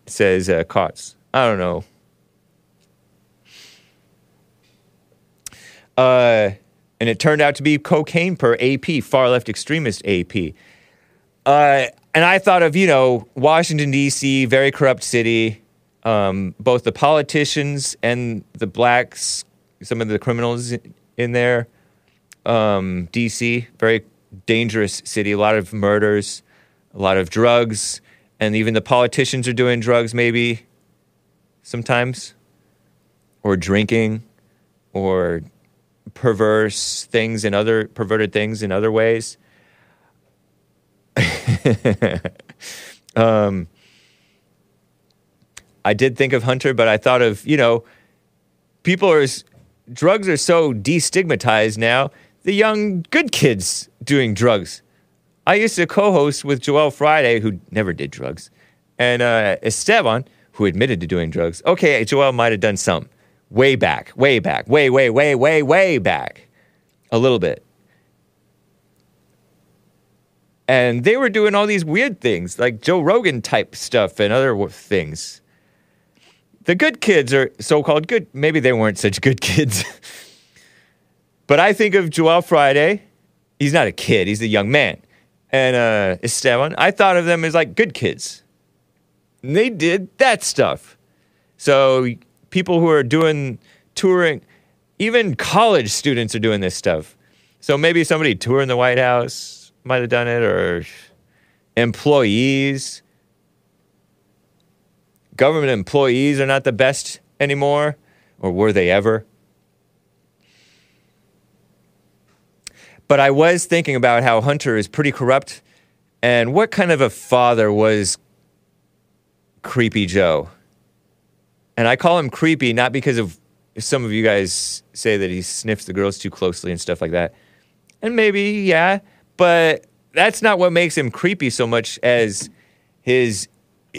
Says uh, Kotz. I don't know. Uh, and it turned out to be cocaine per AP, far left extremist AP. Uh, and I thought of, you know, Washington, D.C., very corrupt city. Um, both the politicians and the blacks, some of the criminals in there. Um, D.C., very dangerous city, a lot of murders, a lot of drugs and even the politicians are doing drugs maybe sometimes or drinking or perverse things and other perverted things in other ways um, i did think of hunter but i thought of you know people are drugs are so destigmatized now the young good kids doing drugs I used to co-host with Joel Friday, who never did drugs, and uh, Esteban, who admitted to doing drugs. Okay, Joel might have done some, way back, way back, way, way, way, way, way back, a little bit. And they were doing all these weird things, like Joe Rogan type stuff and other things. The good kids are so-called good. Maybe they weren't such good kids. but I think of Joel Friday. He's not a kid; he's a young man and uh, Esteban, I thought of them as like good kids. And they did that stuff. So people who are doing touring, even college students are doing this stuff. So maybe somebody touring the White House might have done it, or employees, government employees are not the best anymore, or were they ever? But I was thinking about how Hunter is pretty corrupt and what kind of a father was Creepy Joe. And I call him creepy not because of some of you guys say that he sniffs the girls too closely and stuff like that. And maybe, yeah, but that's not what makes him creepy so much as his.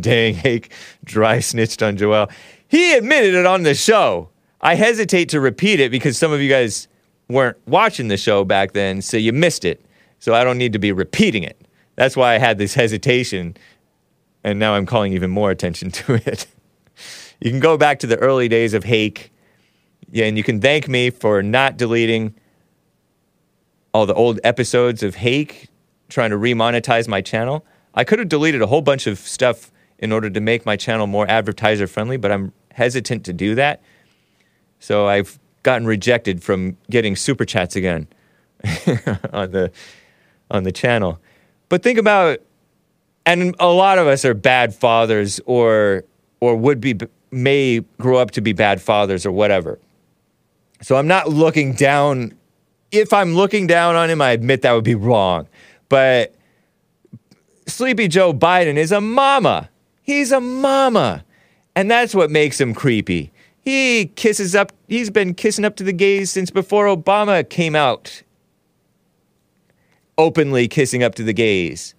Dang, Hake dry snitched on Joel. He admitted it on the show. I hesitate to repeat it because some of you guys weren't watching the show back then, so you missed it. So I don't need to be repeating it. That's why I had this hesitation, and now I'm calling even more attention to it. you can go back to the early days of Hake, yeah, and you can thank me for not deleting all the old episodes of Hake, trying to remonetize my channel. I could have deleted a whole bunch of stuff in order to make my channel more advertiser friendly, but I'm hesitant to do that. So I've gotten rejected from getting super chats again on the on the channel. But think about and a lot of us are bad fathers or or would be may grow up to be bad fathers or whatever. So I'm not looking down if I'm looking down on him, I admit that would be wrong. But Sleepy Joe Biden is a mama. He's a mama. And that's what makes him creepy. He kisses up, he's been kissing up to the gays since before Obama came out. Openly kissing up to the gays.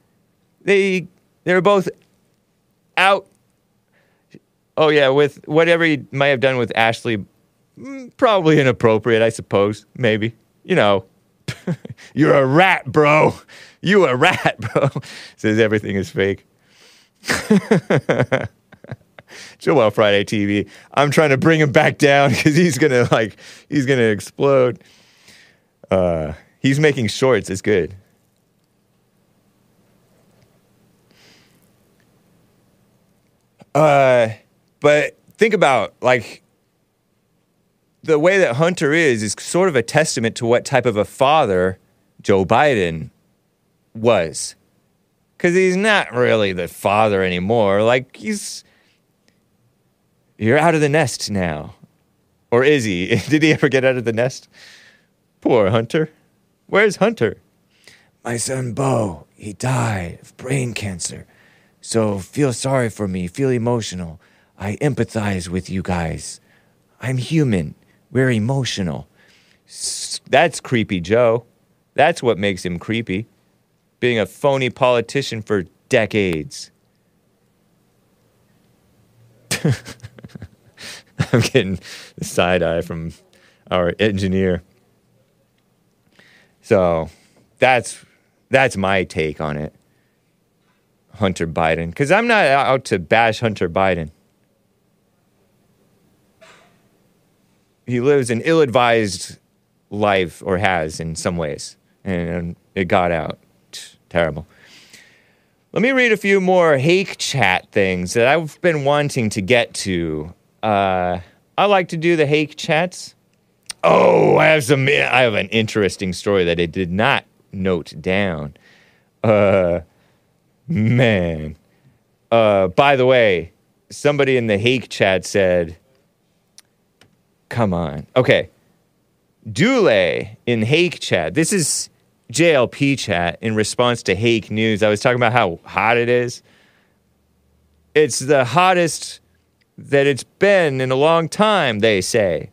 They they're both out Oh yeah, with whatever he might have done with Ashley mm, probably inappropriate, I suppose. Maybe. You know. You're a rat, bro. You a rat, bro. Says everything is fake. Joel Friday TV. I'm trying to bring him back down because he's gonna like he's gonna explode. Uh, he's making shorts. It's good. Uh, but think about like the way that Hunter is is sort of a testament to what type of a father Joe Biden was. Cuz he's not really the father anymore. Like he's you're out of the nest now. Or is he? Did he ever get out of the nest? Poor Hunter. Where's Hunter? My son Bo, he died of brain cancer. So feel sorry for me, feel emotional. I empathize with you guys. I'm human. We're emotional. That's creepy Joe. That's what makes him creepy. Being a phony politician for decades. I'm getting the side eye from our engineer. So that's that's my take on it. Hunter Biden. Because I'm not out to bash Hunter Biden. He lives an ill advised life, or has in some ways, and it got out. Terrible. Let me read a few more Hake chat things that I've been wanting to get to. Uh, I like to do the Hake chats. Oh, I have some. I have an interesting story that I did not note down. Uh, man. Uh, by the way, somebody in the Hake chat said, "Come on, okay." Dule in Hake chat. This is JLP chat in response to Hake News. I was talking about how hot it is. It's the hottest that it's been in a long time, they say.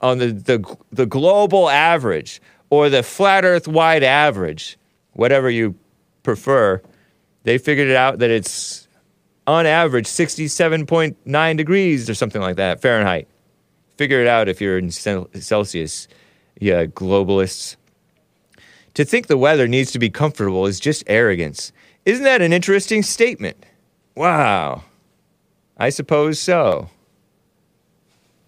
On the, the, the global average or the flat earth wide average, whatever you prefer, they figured it out that it's on average 67.9 degrees or something like that, Fahrenheit. Figure it out if you're in Celsius, yeah, globalists. To think the weather needs to be comfortable is just arrogance. Isn't that an interesting statement? Wow. I suppose so.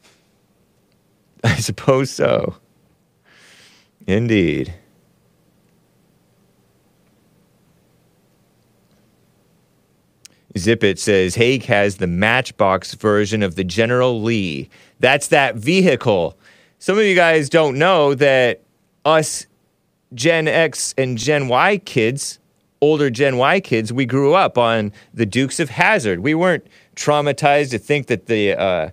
I suppose so. Indeed. Zip It says Hake has the Matchbox version of the General Lee. That's that vehicle. Some of you guys don't know that us Gen X and Gen Y kids, older Gen Y kids, we grew up on the Dukes of Hazzard. We weren't traumatized to think that the uh,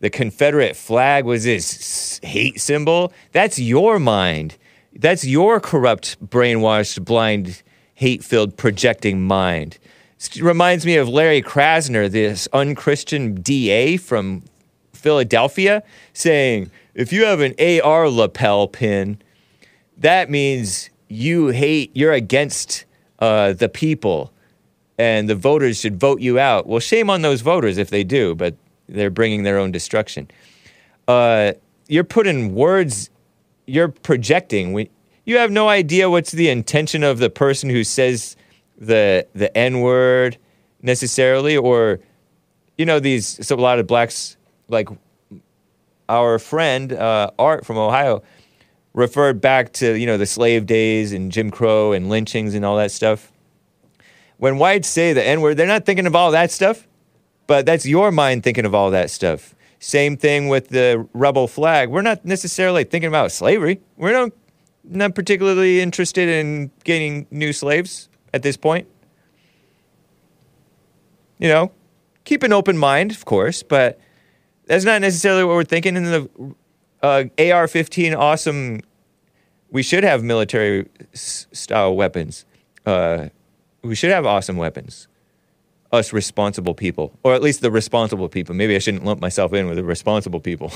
the Confederate flag was this hate symbol. That's your mind. That's your corrupt, brainwashed, blind, hate-filled, projecting mind. It reminds me of Larry Krasner, this unchristian DA from Philadelphia, saying, "If you have an AR lapel pin." that means you hate, you're against uh, the people, and the voters should vote you out. Well, shame on those voters if they do, but they're bringing their own destruction. Uh, you're putting words, you're projecting. We, you have no idea what's the intention of the person who says the the N word necessarily, or you know these. So a lot of blacks, like our friend uh, Art from Ohio, referred back to you know the slave days and Jim Crow and lynchings and all that stuff. When whites say the N word, they're not thinking of all that stuff, but that's your mind thinking of all that stuff. Same thing with the rebel flag. We're not necessarily thinking about slavery. We're not, not particularly interested in getting new slaves at this point. You know, keep an open mind, of course, but that's not necessarily what we're thinking in the uh, AR-15 awesome. We should have military s- style weapons. Uh, we should have awesome weapons. Us responsible people, or at least the responsible people. Maybe I shouldn't lump myself in with the responsible people.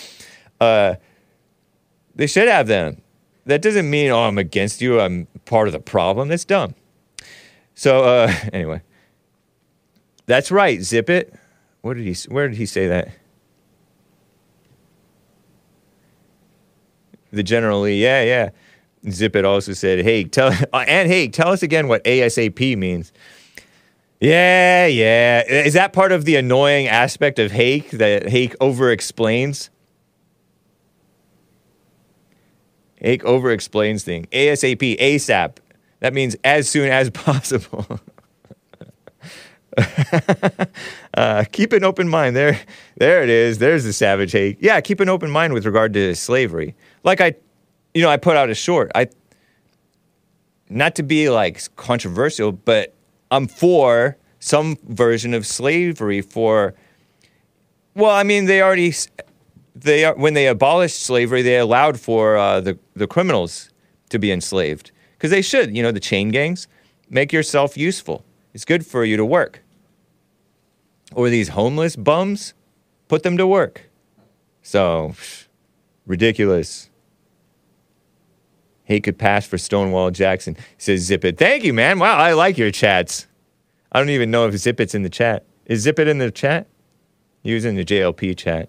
uh, they should have them. That doesn't mean oh I'm against you. I'm part of the problem. That's dumb. So uh, anyway, that's right. Zip it. What did he? Where did he say that? The General Lee, yeah, yeah. Zip it also said, hey, tell, uh, and hey, tell us again what ASAP means. Yeah, yeah. Is that part of the annoying aspect of Hake that Hake over explains? Hake over explains thing. ASAP, ASAP. That means as soon as possible. uh, keep an open mind. There, there it is. There's the savage hate. Yeah, keep an open mind with regard to slavery. Like I, you know, I put out a short. I, not to be like controversial, but I'm for some version of slavery. For, well, I mean, they already, they when they abolished slavery, they allowed for uh, the the criminals to be enslaved because they should. You know, the chain gangs make yourself useful. It's good for you to work. Or these homeless bums, put them to work. So, ridiculous. He could pass for Stonewall Jackson. Says Zip It. Thank you, man. Wow, I like your chats. I don't even know if Zip It's in the chat. Is Zip It in the chat? In the JLP chat.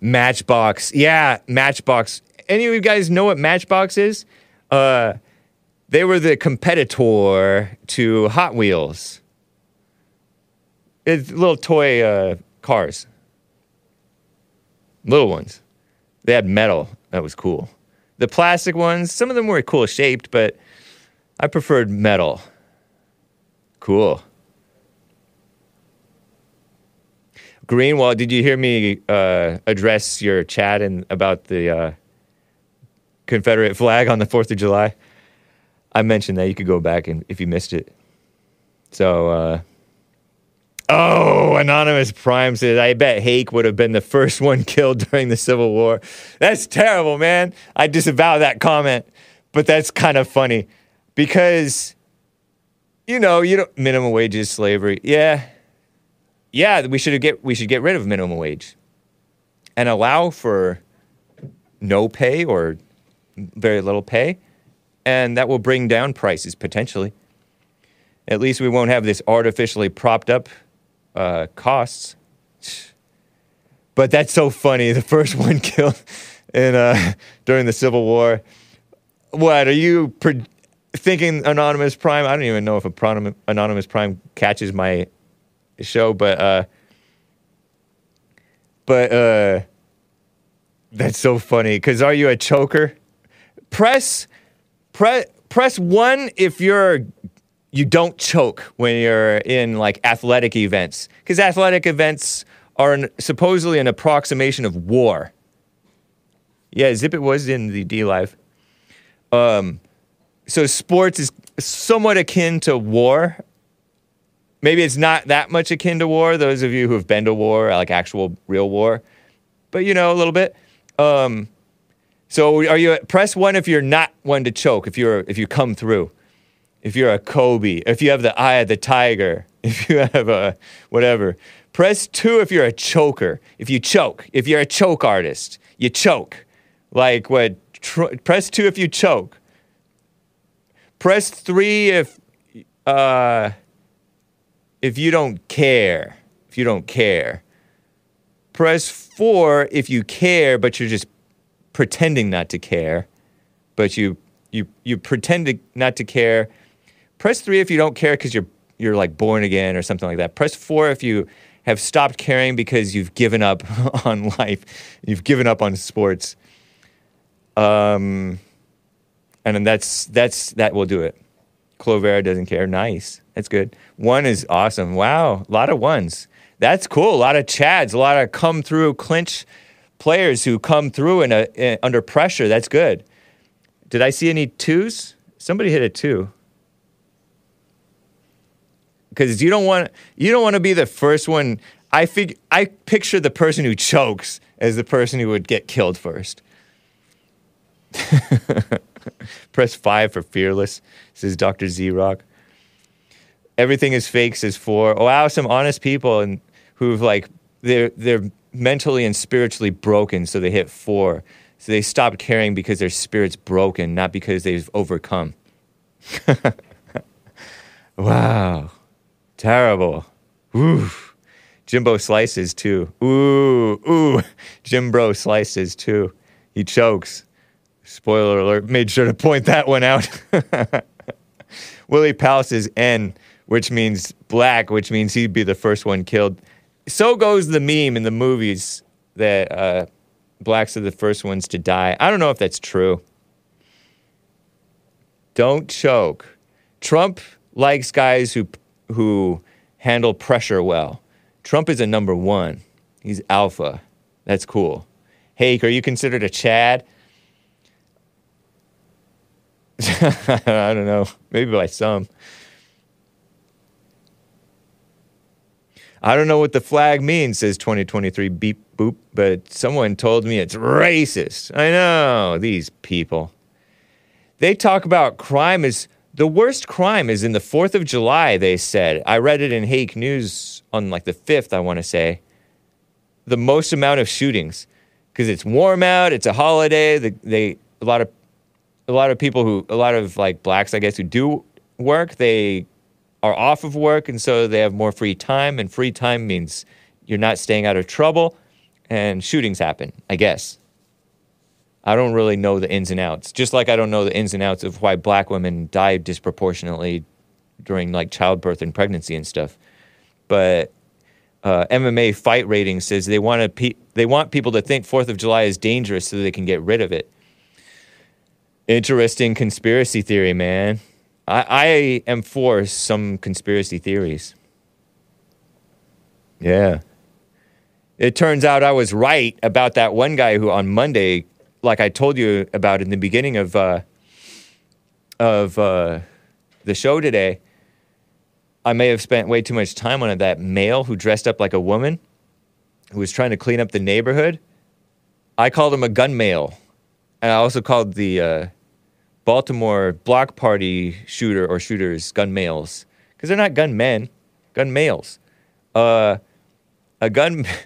Matchbox. Yeah, Matchbox. Any of you guys know what Matchbox is? Uh, they were the competitor to Hot Wheels. It's little toy uh, cars, little ones. They had metal. That was cool. The plastic ones, some of them were cool shaped, but I preferred metal. Cool. Greenwald, did you hear me uh, address your chat and about the uh, Confederate flag on the Fourth of July? I mentioned that you could go back and if you missed it. So, uh, oh, anonymous Prime says, I bet Hake would have been the first one killed during the Civil War. That's terrible, man. I disavow that comment, but that's kind of funny because, you know, you don't minimum wage is slavery. Yeah, yeah, we should get we should get rid of minimum wage and allow for no pay or very little pay and that will bring down prices potentially. At least we won't have this artificially propped up uh, costs. But that's so funny. The first one killed in uh, during the Civil War. What are you pre- thinking, Anonymous Prime? I don't even know if a pronym- Anonymous Prime catches my show, but uh, but uh, that's so funny. Because are you a choker? Press press press one if you're you don't choke when you're in like athletic events because athletic events are an, supposedly an approximation of war Yeah, Zip It was in the DLive. Um, so sports is somewhat akin to war. Maybe it's not that much akin to war. Those of you who have been to war, like actual real war, but you know a little bit. Um, so are you press one if you're not one to choke? If you're if you come through, if you're a Kobe, if you have the eye of the tiger, if you have a whatever. Press two if you're a choker. If you choke, if you're a choke artist, you choke. Like what? Tr- press two if you choke. Press three if uh, if you don't care. If you don't care. Press four if you care, but you're just pretending not to care. But you you you pretend to not to care. Press three if you don't care because you're you're like born again or something like that. Press four if you have stopped caring because you've given up on life. You've given up on sports. Um, and then that's that's that will do it. Clovera doesn't care. Nice. That's good. One is awesome. Wow, a lot of ones. That's cool. A lot of chads. A lot of come through clinch players who come through in a in, under pressure. That's good. Did I see any twos? Somebody hit a two. Because you don't want you don't want to be the first one. I fig I picture the person who chokes as the person who would get killed first. Press five for fearless, says Dr. Z Rock. Everything is fake, says four. Oh, wow, some honest people and who've like they're they're mentally and spiritually broken, so they hit four. So they stopped caring because their spirit's broken, not because they've overcome. wow. Terrible. Ooh. Jimbo slices too. Ooh, ooh. Jimbo slices too. He chokes. Spoiler alert, made sure to point that one out. Willie Palace is N, which means black, which means he'd be the first one killed. So goes the meme in the movies that uh, blacks are the first ones to die. I don't know if that's true. Don't choke. Trump likes guys who who handle pressure well. Trump is a number one. He's alpha. That's cool. Hake, are you considered a Chad? I don't know. Maybe by some. I don't know what the flag means, says 2023 beep boop, but someone told me it's racist. I know, these people. They talk about crime as the worst crime is in the 4th of July, they said. I read it in Hake News on like the 5th, I want to say. The most amount of shootings because it's warm out, it's a holiday. The, they a lot of a lot of people who a lot of like blacks, I guess, who do work, they are off of work and so they have more free time and free time means you're not staying out of trouble and shootings happen, I guess. I don't really know the ins and outs. Just like I don't know the ins and outs of why black women die disproportionately during like childbirth and pregnancy and stuff. But uh, MMA fight rating says they want to pe- they want people to think Fourth of July is dangerous so they can get rid of it. Interesting conspiracy theory, man. I, I am for some conspiracy theories. Yeah. It turns out I was right about that one guy who on Monday, like I told you about in the beginning of uh, of uh, the show today, I may have spent way too much time on it. That male who dressed up like a woman, who was trying to clean up the neighborhood. I called him a gun male, and I also called the uh, Baltimore block party shooter or shooters gun males because they're not gun men, gun males. Uh, a gun.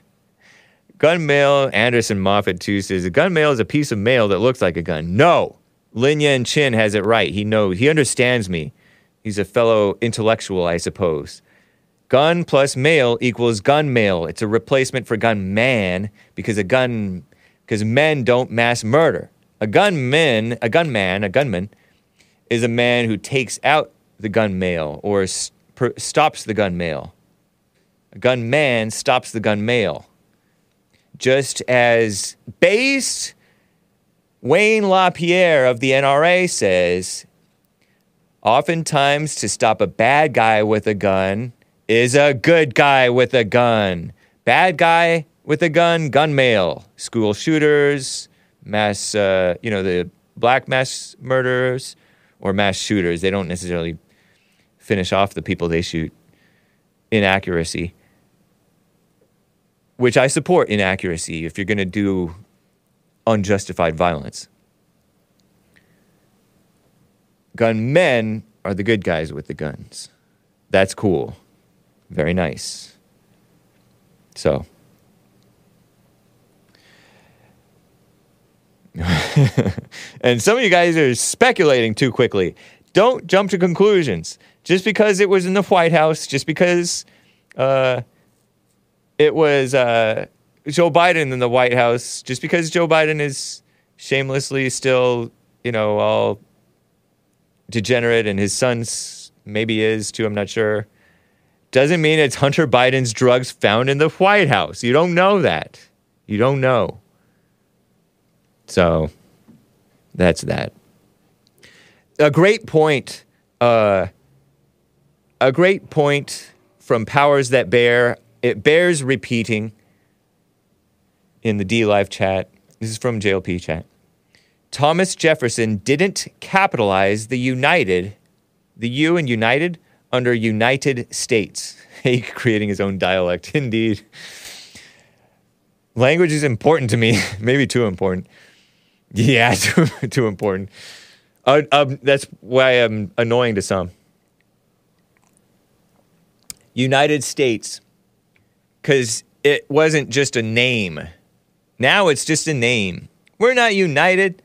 Gun male, Anderson Moffat too says a gun male is a piece of mail that looks like a gun. No, Lin Yan Chin has it right. He knows. He understands me. He's a fellow intellectual, I suppose. Gun plus mail equals gun male. It's a replacement for gun man because a gun because men don't mass murder. A gunman, a gunman, a gunman is a man who takes out the gun male or s- per- stops the gun male. A gunman stops the gun male. Just as base Wayne LaPierre of the NRA says, oftentimes to stop a bad guy with a gun is a good guy with a gun. Bad guy with a gun, gun male. School shooters, mass, uh, you know, the black mass murderers or mass shooters. They don't necessarily finish off the people they shoot. Inaccuracy, which I support inaccuracy if you're going to do unjustified violence. Gunmen are the good guys with the guns. That's cool. Very nice. So. and some of you guys are speculating too quickly. Don't jump to conclusions. Just because it was in the White House, just because uh, it was uh, Joe Biden in the White House, just because Joe Biden is shamelessly still, you know, all degenerate and his son's maybe is too, I'm not sure, doesn't mean it's Hunter Biden's drugs found in the White House. You don't know that. You don't know. So that's that. A great point. Uh, a great point from Powers That Bear. It bears repeating in the DLive chat. This is from JLP chat. Thomas Jefferson didn't capitalize the United, the U in United, under United States. He creating his own dialect. Indeed. Language is important to me, maybe too important. Yeah, too, too important. Uh, um, that's why I'm annoying to some. United States, because it wasn't just a name. Now it's just a name. We're not united.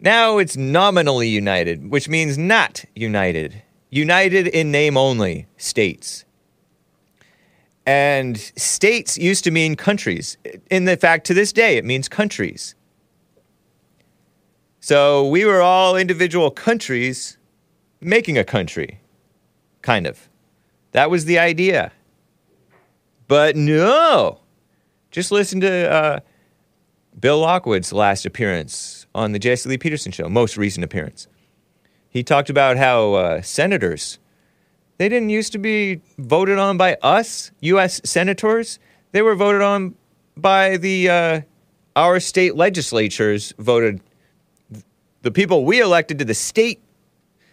Now it's nominally united, which means not united. United in name only, states. And states used to mean countries. In the fact, to this day, it means countries. So we were all individual countries making a country, kind of. That was the idea. But no, just listen to uh, Bill Lockwood's last appearance on the Jesse Lee Peterson show, most recent appearance. He talked about how uh, senators, they didn't used to be voted on by us, U.S. senators. They were voted on by the uh, our state legislatures. Voted the people we elected to the state.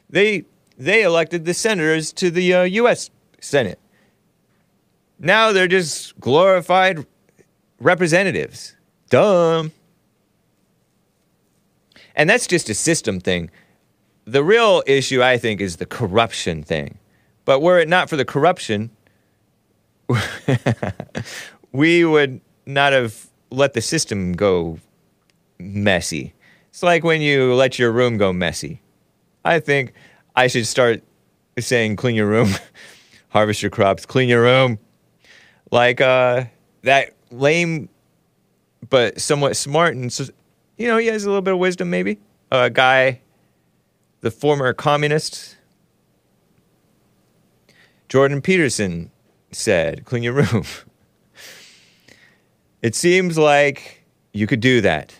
They they elected the senators to the uh, U.S. Senate. Now they're just glorified representatives. Dumb. And that's just a system thing. The real issue, I think, is the corruption thing. But were it not for the corruption, we would not have let the system go messy. It's like when you let your room go messy. I think I should start saying clean your room, harvest your crops, clean your room. Like uh, that lame but somewhat smart and so, you know, he has a little bit of wisdom maybe. A uh, guy the former communist Jordan Peterson said, clean your room. it seems like you could do that.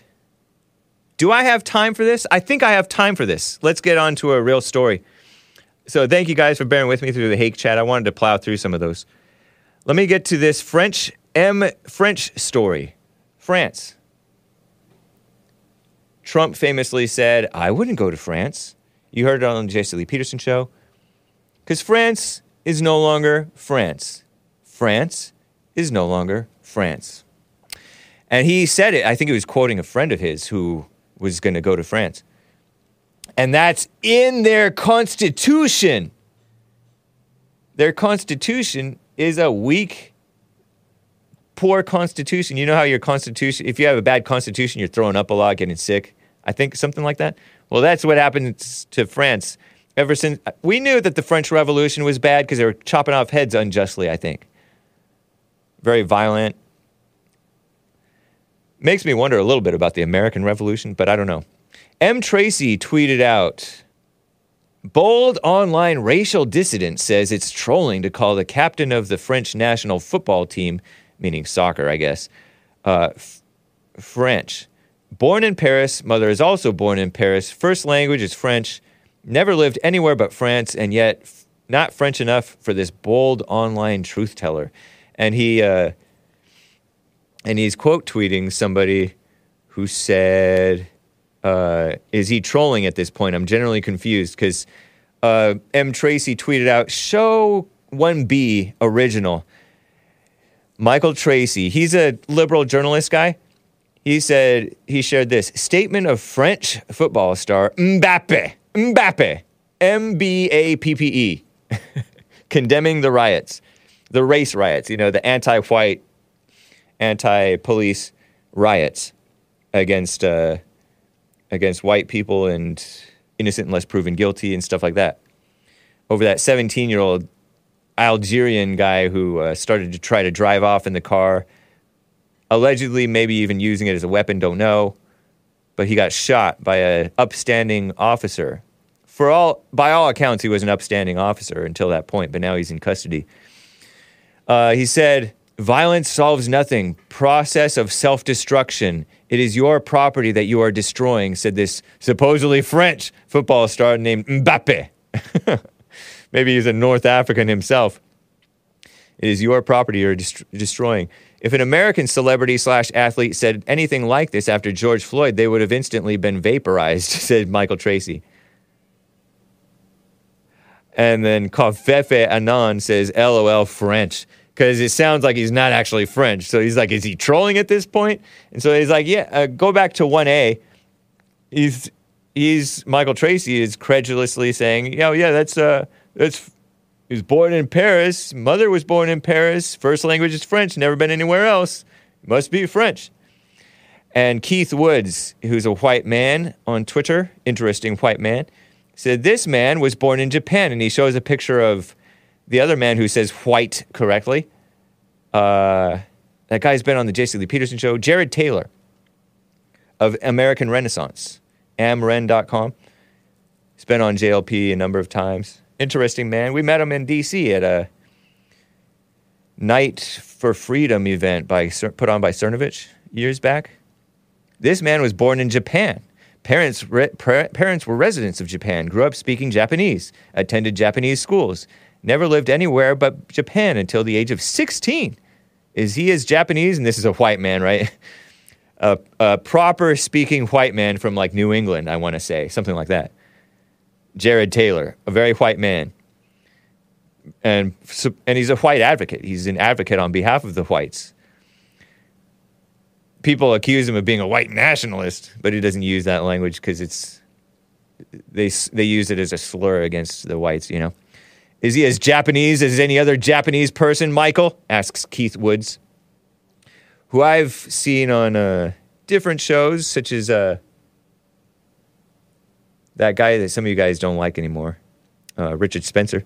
Do I have time for this? I think I have time for this. Let's get on to a real story. So, thank you guys for bearing with me through the Hake chat. I wanted to plow through some of those. Let me get to this French M French story. France. Trump famously said, I wouldn't go to France. You heard it on the Jesse Lee Peterson show. Because France is no longer France. France is no longer France. And he said it, I think he was quoting a friend of his who was going to go to France. And that's in their constitution. Their constitution is a weak, poor constitution. You know how your constitution, if you have a bad constitution, you're throwing up a lot, getting sick. I think something like that. Well, that's what happened to France ever since. We knew that the French Revolution was bad because they were chopping off heads unjustly, I think. Very violent. Makes me wonder a little bit about the American Revolution, but I don't know. M. Tracey tweeted out Bold online racial dissident says it's trolling to call the captain of the French national football team, meaning soccer, I guess, uh, f- French. Born in Paris, mother is also born in Paris. First language is French. Never lived anywhere but France, and yet f- not French enough for this bold online truth teller. And he uh, and he's quote tweeting somebody who said, uh, "Is he trolling at this point?" I'm generally confused because uh, M Tracey tweeted out, "Show 1B original." Michael Tracey, he's a liberal journalist guy. He said he shared this statement of French football star Mbappe, Mbappe, M B A P P E, condemning the riots, the race riots, you know, the anti white, anti police riots against, uh, against white people and innocent unless proven guilty and stuff like that. Over that 17 year old Algerian guy who uh, started to try to drive off in the car allegedly maybe even using it as a weapon, don't know. But he got shot by an upstanding officer. For all, by all accounts, he was an upstanding officer until that point, but now he's in custody. Uh, he said, Violence solves nothing. Process of self destruction. It is your property that you are destroying, said this supposedly French football star named Mbappe. Maybe he's a North African himself. It is your property you're dest- destroying. If an American celebrity slash athlete said anything like this after George Floyd, they would have instantly been vaporized, said Michael Tracey. And then Kofefe Anon says, LOL French. Because it sounds like he's not actually French. So he's like, is he trolling at this point? And so he's like, yeah, uh, go back to 1A. He's, he's, Michael Tracey is credulously saying, yeah, yeah, that's, uh, that's, he was born in Paris. Mother was born in Paris. First language is French. Never been anywhere else. Must be French. And Keith Woods, who's a white man on Twitter, interesting white man, said this man was born in Japan, and he shows a picture of the other man who says white correctly. Uh, that guy's been on the Jesse Lee Peterson show. Jared Taylor of American Renaissance, amren.com. He's been on JLP a number of times. Interesting man. We met him in D.C. at a Night for Freedom event by put on by Cernovich years back. This man was born in Japan. Parents, re- parents were residents of Japan, grew up speaking Japanese, attended Japanese schools, never lived anywhere but Japan until the age of 16. Is he is Japanese? And this is a white man, right? A, a proper speaking white man from like New England, I want to say, something like that. Jared Taylor, a very white man. And, and he's a white advocate. He's an advocate on behalf of the whites. People accuse him of being a white nationalist, but he doesn't use that language because it's they they use it as a slur against the whites. You know, is he as Japanese as any other Japanese person? Michael asks Keith Woods, who I've seen on uh, different shows, such as uh, that guy that some of you guys don't like anymore, uh, Richard Spencer.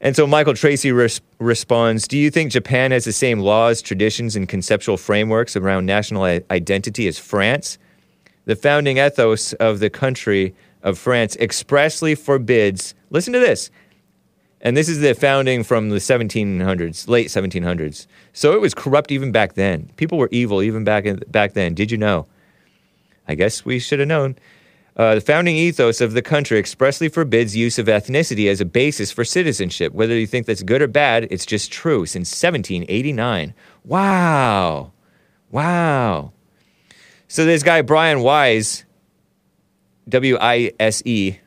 And so Michael Tracey res- responds Do you think Japan has the same laws, traditions, and conceptual frameworks around national i- identity as France? The founding ethos of the country of France expressly forbids, listen to this, and this is the founding from the 1700s, late 1700s. So it was corrupt even back then. People were evil even back, in, back then. Did you know? I guess we should have known. Uh, the founding ethos of the country expressly forbids use of ethnicity as a basis for citizenship. Whether you think that's good or bad, it's just true since 1789. Wow. Wow. So this guy, Brian Wise, W I S E,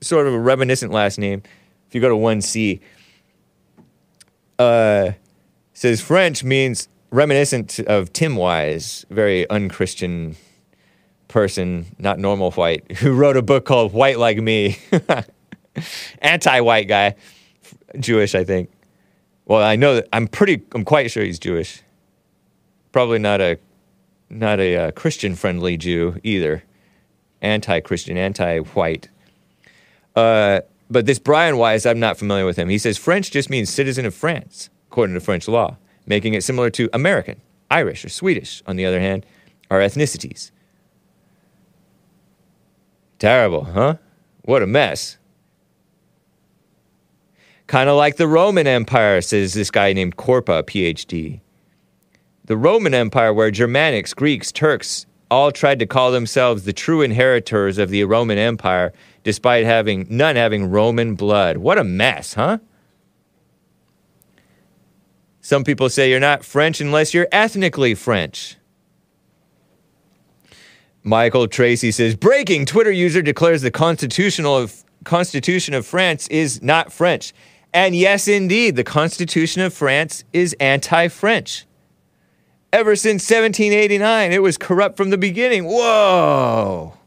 sort of a reminiscent last name. If you go to 1C, uh, says French means reminiscent of Tim Wise, very unchristian person, not normal white, who wrote a book called White Like Me. Anti white guy, Jewish, I think. Well, I know that I'm pretty, I'm quite sure he's Jewish. Probably not a, not a uh, Christian friendly Jew either. Anti Christian, anti white. Uh, but this Brian Wise, I'm not familiar with him. He says French just means citizen of France, according to French law, making it similar to American, Irish, or Swedish, on the other hand, are ethnicities. Terrible, huh? What a mess. Kind of like the Roman Empire, says this guy named Corpa, PhD. The Roman Empire, where Germanics, Greeks, Turks all tried to call themselves the true inheritors of the Roman Empire, despite having none having Roman blood. What a mess, huh? Some people say you're not French unless you're ethnically French. Michael Tracey says breaking Twitter user declares the constitutional of Constitution of France is not French. And yes, indeed, the Constitution of France is anti-French. Ever since 1789, it was corrupt from the beginning. Whoa.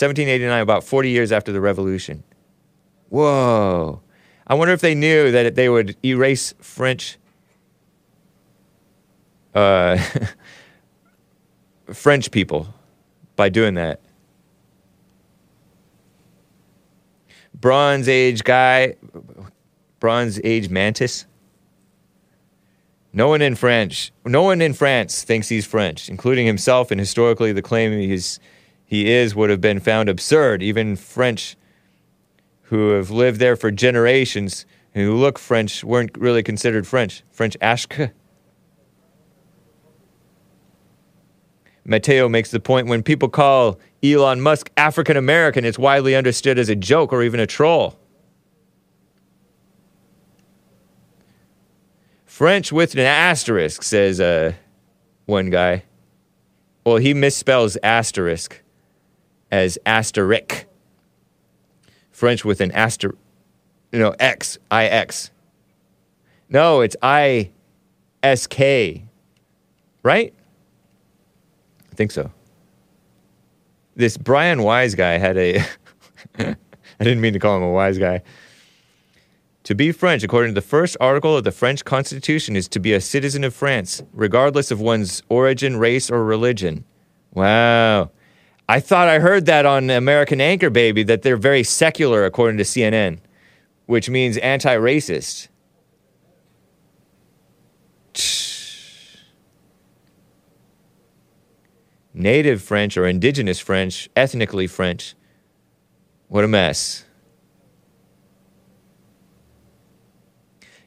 1789, about 40 years after the revolution. Whoa. I wonder if they knew that they would erase French uh, French people by doing that. Bronze Age guy, Bronze Age mantis. No one in French, no one in France thinks he's French, including himself, and historically the claim he's, he is would have been found absurd. Even French who have lived there for generations and who look French weren't really considered French. French Ashke. Matteo makes the point when people call Elon Musk African American, it's widely understood as a joke or even a troll. French with an asterisk, says uh, one guy. Well, he misspells asterisk as asterisk. French with an aster, you know, X, I X. No, it's I S K, right? I think so. This Brian Wise guy had a. I didn't mean to call him a wise guy. To be French, according to the first article of the French Constitution, is to be a citizen of France, regardless of one's origin, race, or religion. Wow. I thought I heard that on American Anchor Baby that they're very secular, according to CNN, which means anti racist. Native French or indigenous French, ethnically French. What a mess.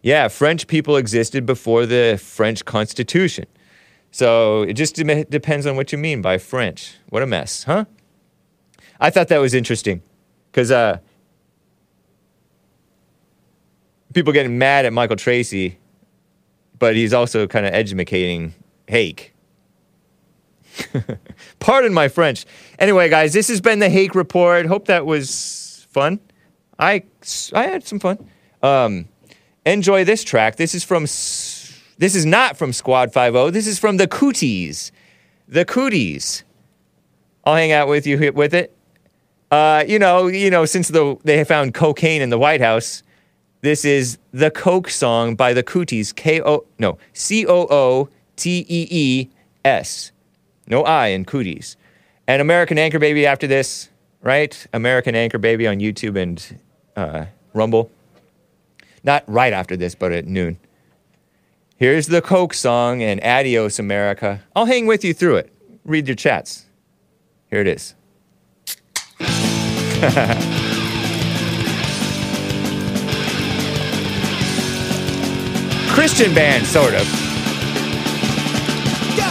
Yeah, French people existed before the French Constitution. So it just dem- depends on what you mean by French. What a mess, huh? I thought that was interesting because uh, people getting mad at Michael Tracey, but he's also kind of educating Hake. Pardon my French. Anyway, guys, this has been the Hake Report. Hope that was fun. I, I had some fun. Um, enjoy this track. This is from. S- This is not from Squad 50. This is from the Cootees. The Cootees. I'll hang out with you with it. Uh, you know, you know, since the they found cocaine in the White House, this is the Coke song by the Cootees. K O no C O O T E E S. No I in Cootees. And American Anchor Baby after this, right? American Anchor Baby on YouTube and uh, Rumble. Not right after this, but at noon. Here's the Coke song and Adios America. I'll hang with you through it. Read your chats. Here it is. Christian band, sort of. Go!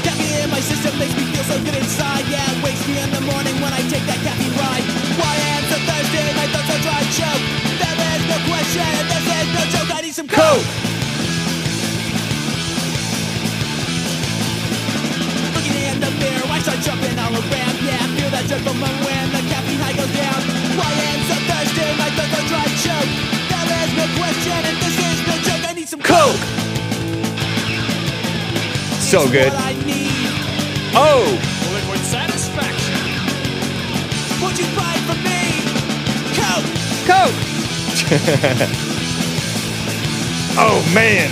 Caffeine in my system makes me feel so good inside. Yeah, wakes me in the morning when I take that caffeine ride. Is no question, and this is no joke. I need some coke. Looking in the mirror, I start jumping all around. Yeah, I feel that jerk from when the caffeine high goes down. Why am so thirsty? My thoughts are dry choke. There is no question, and this is no joke. I need some coke. So good. What I need. Oh! Liquid satisfaction. Won't you buy it from me? Coke! Coke! oh man!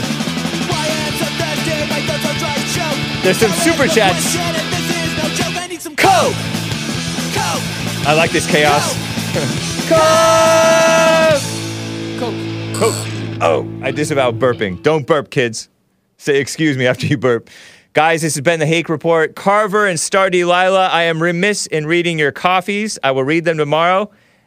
Why am so thirsty? My thoughts are dry choke. There's some super chats. question, and this is no joke. I need some coke. Coke! I like this chaos. Coke! Coke. Coke. Oh, I disavow burping. Don't burp, kids. Say excuse me after you burp. Guys, this has been the Hake Report. Carver and Star Delilah, I am remiss in reading your coffees. I will read them tomorrow.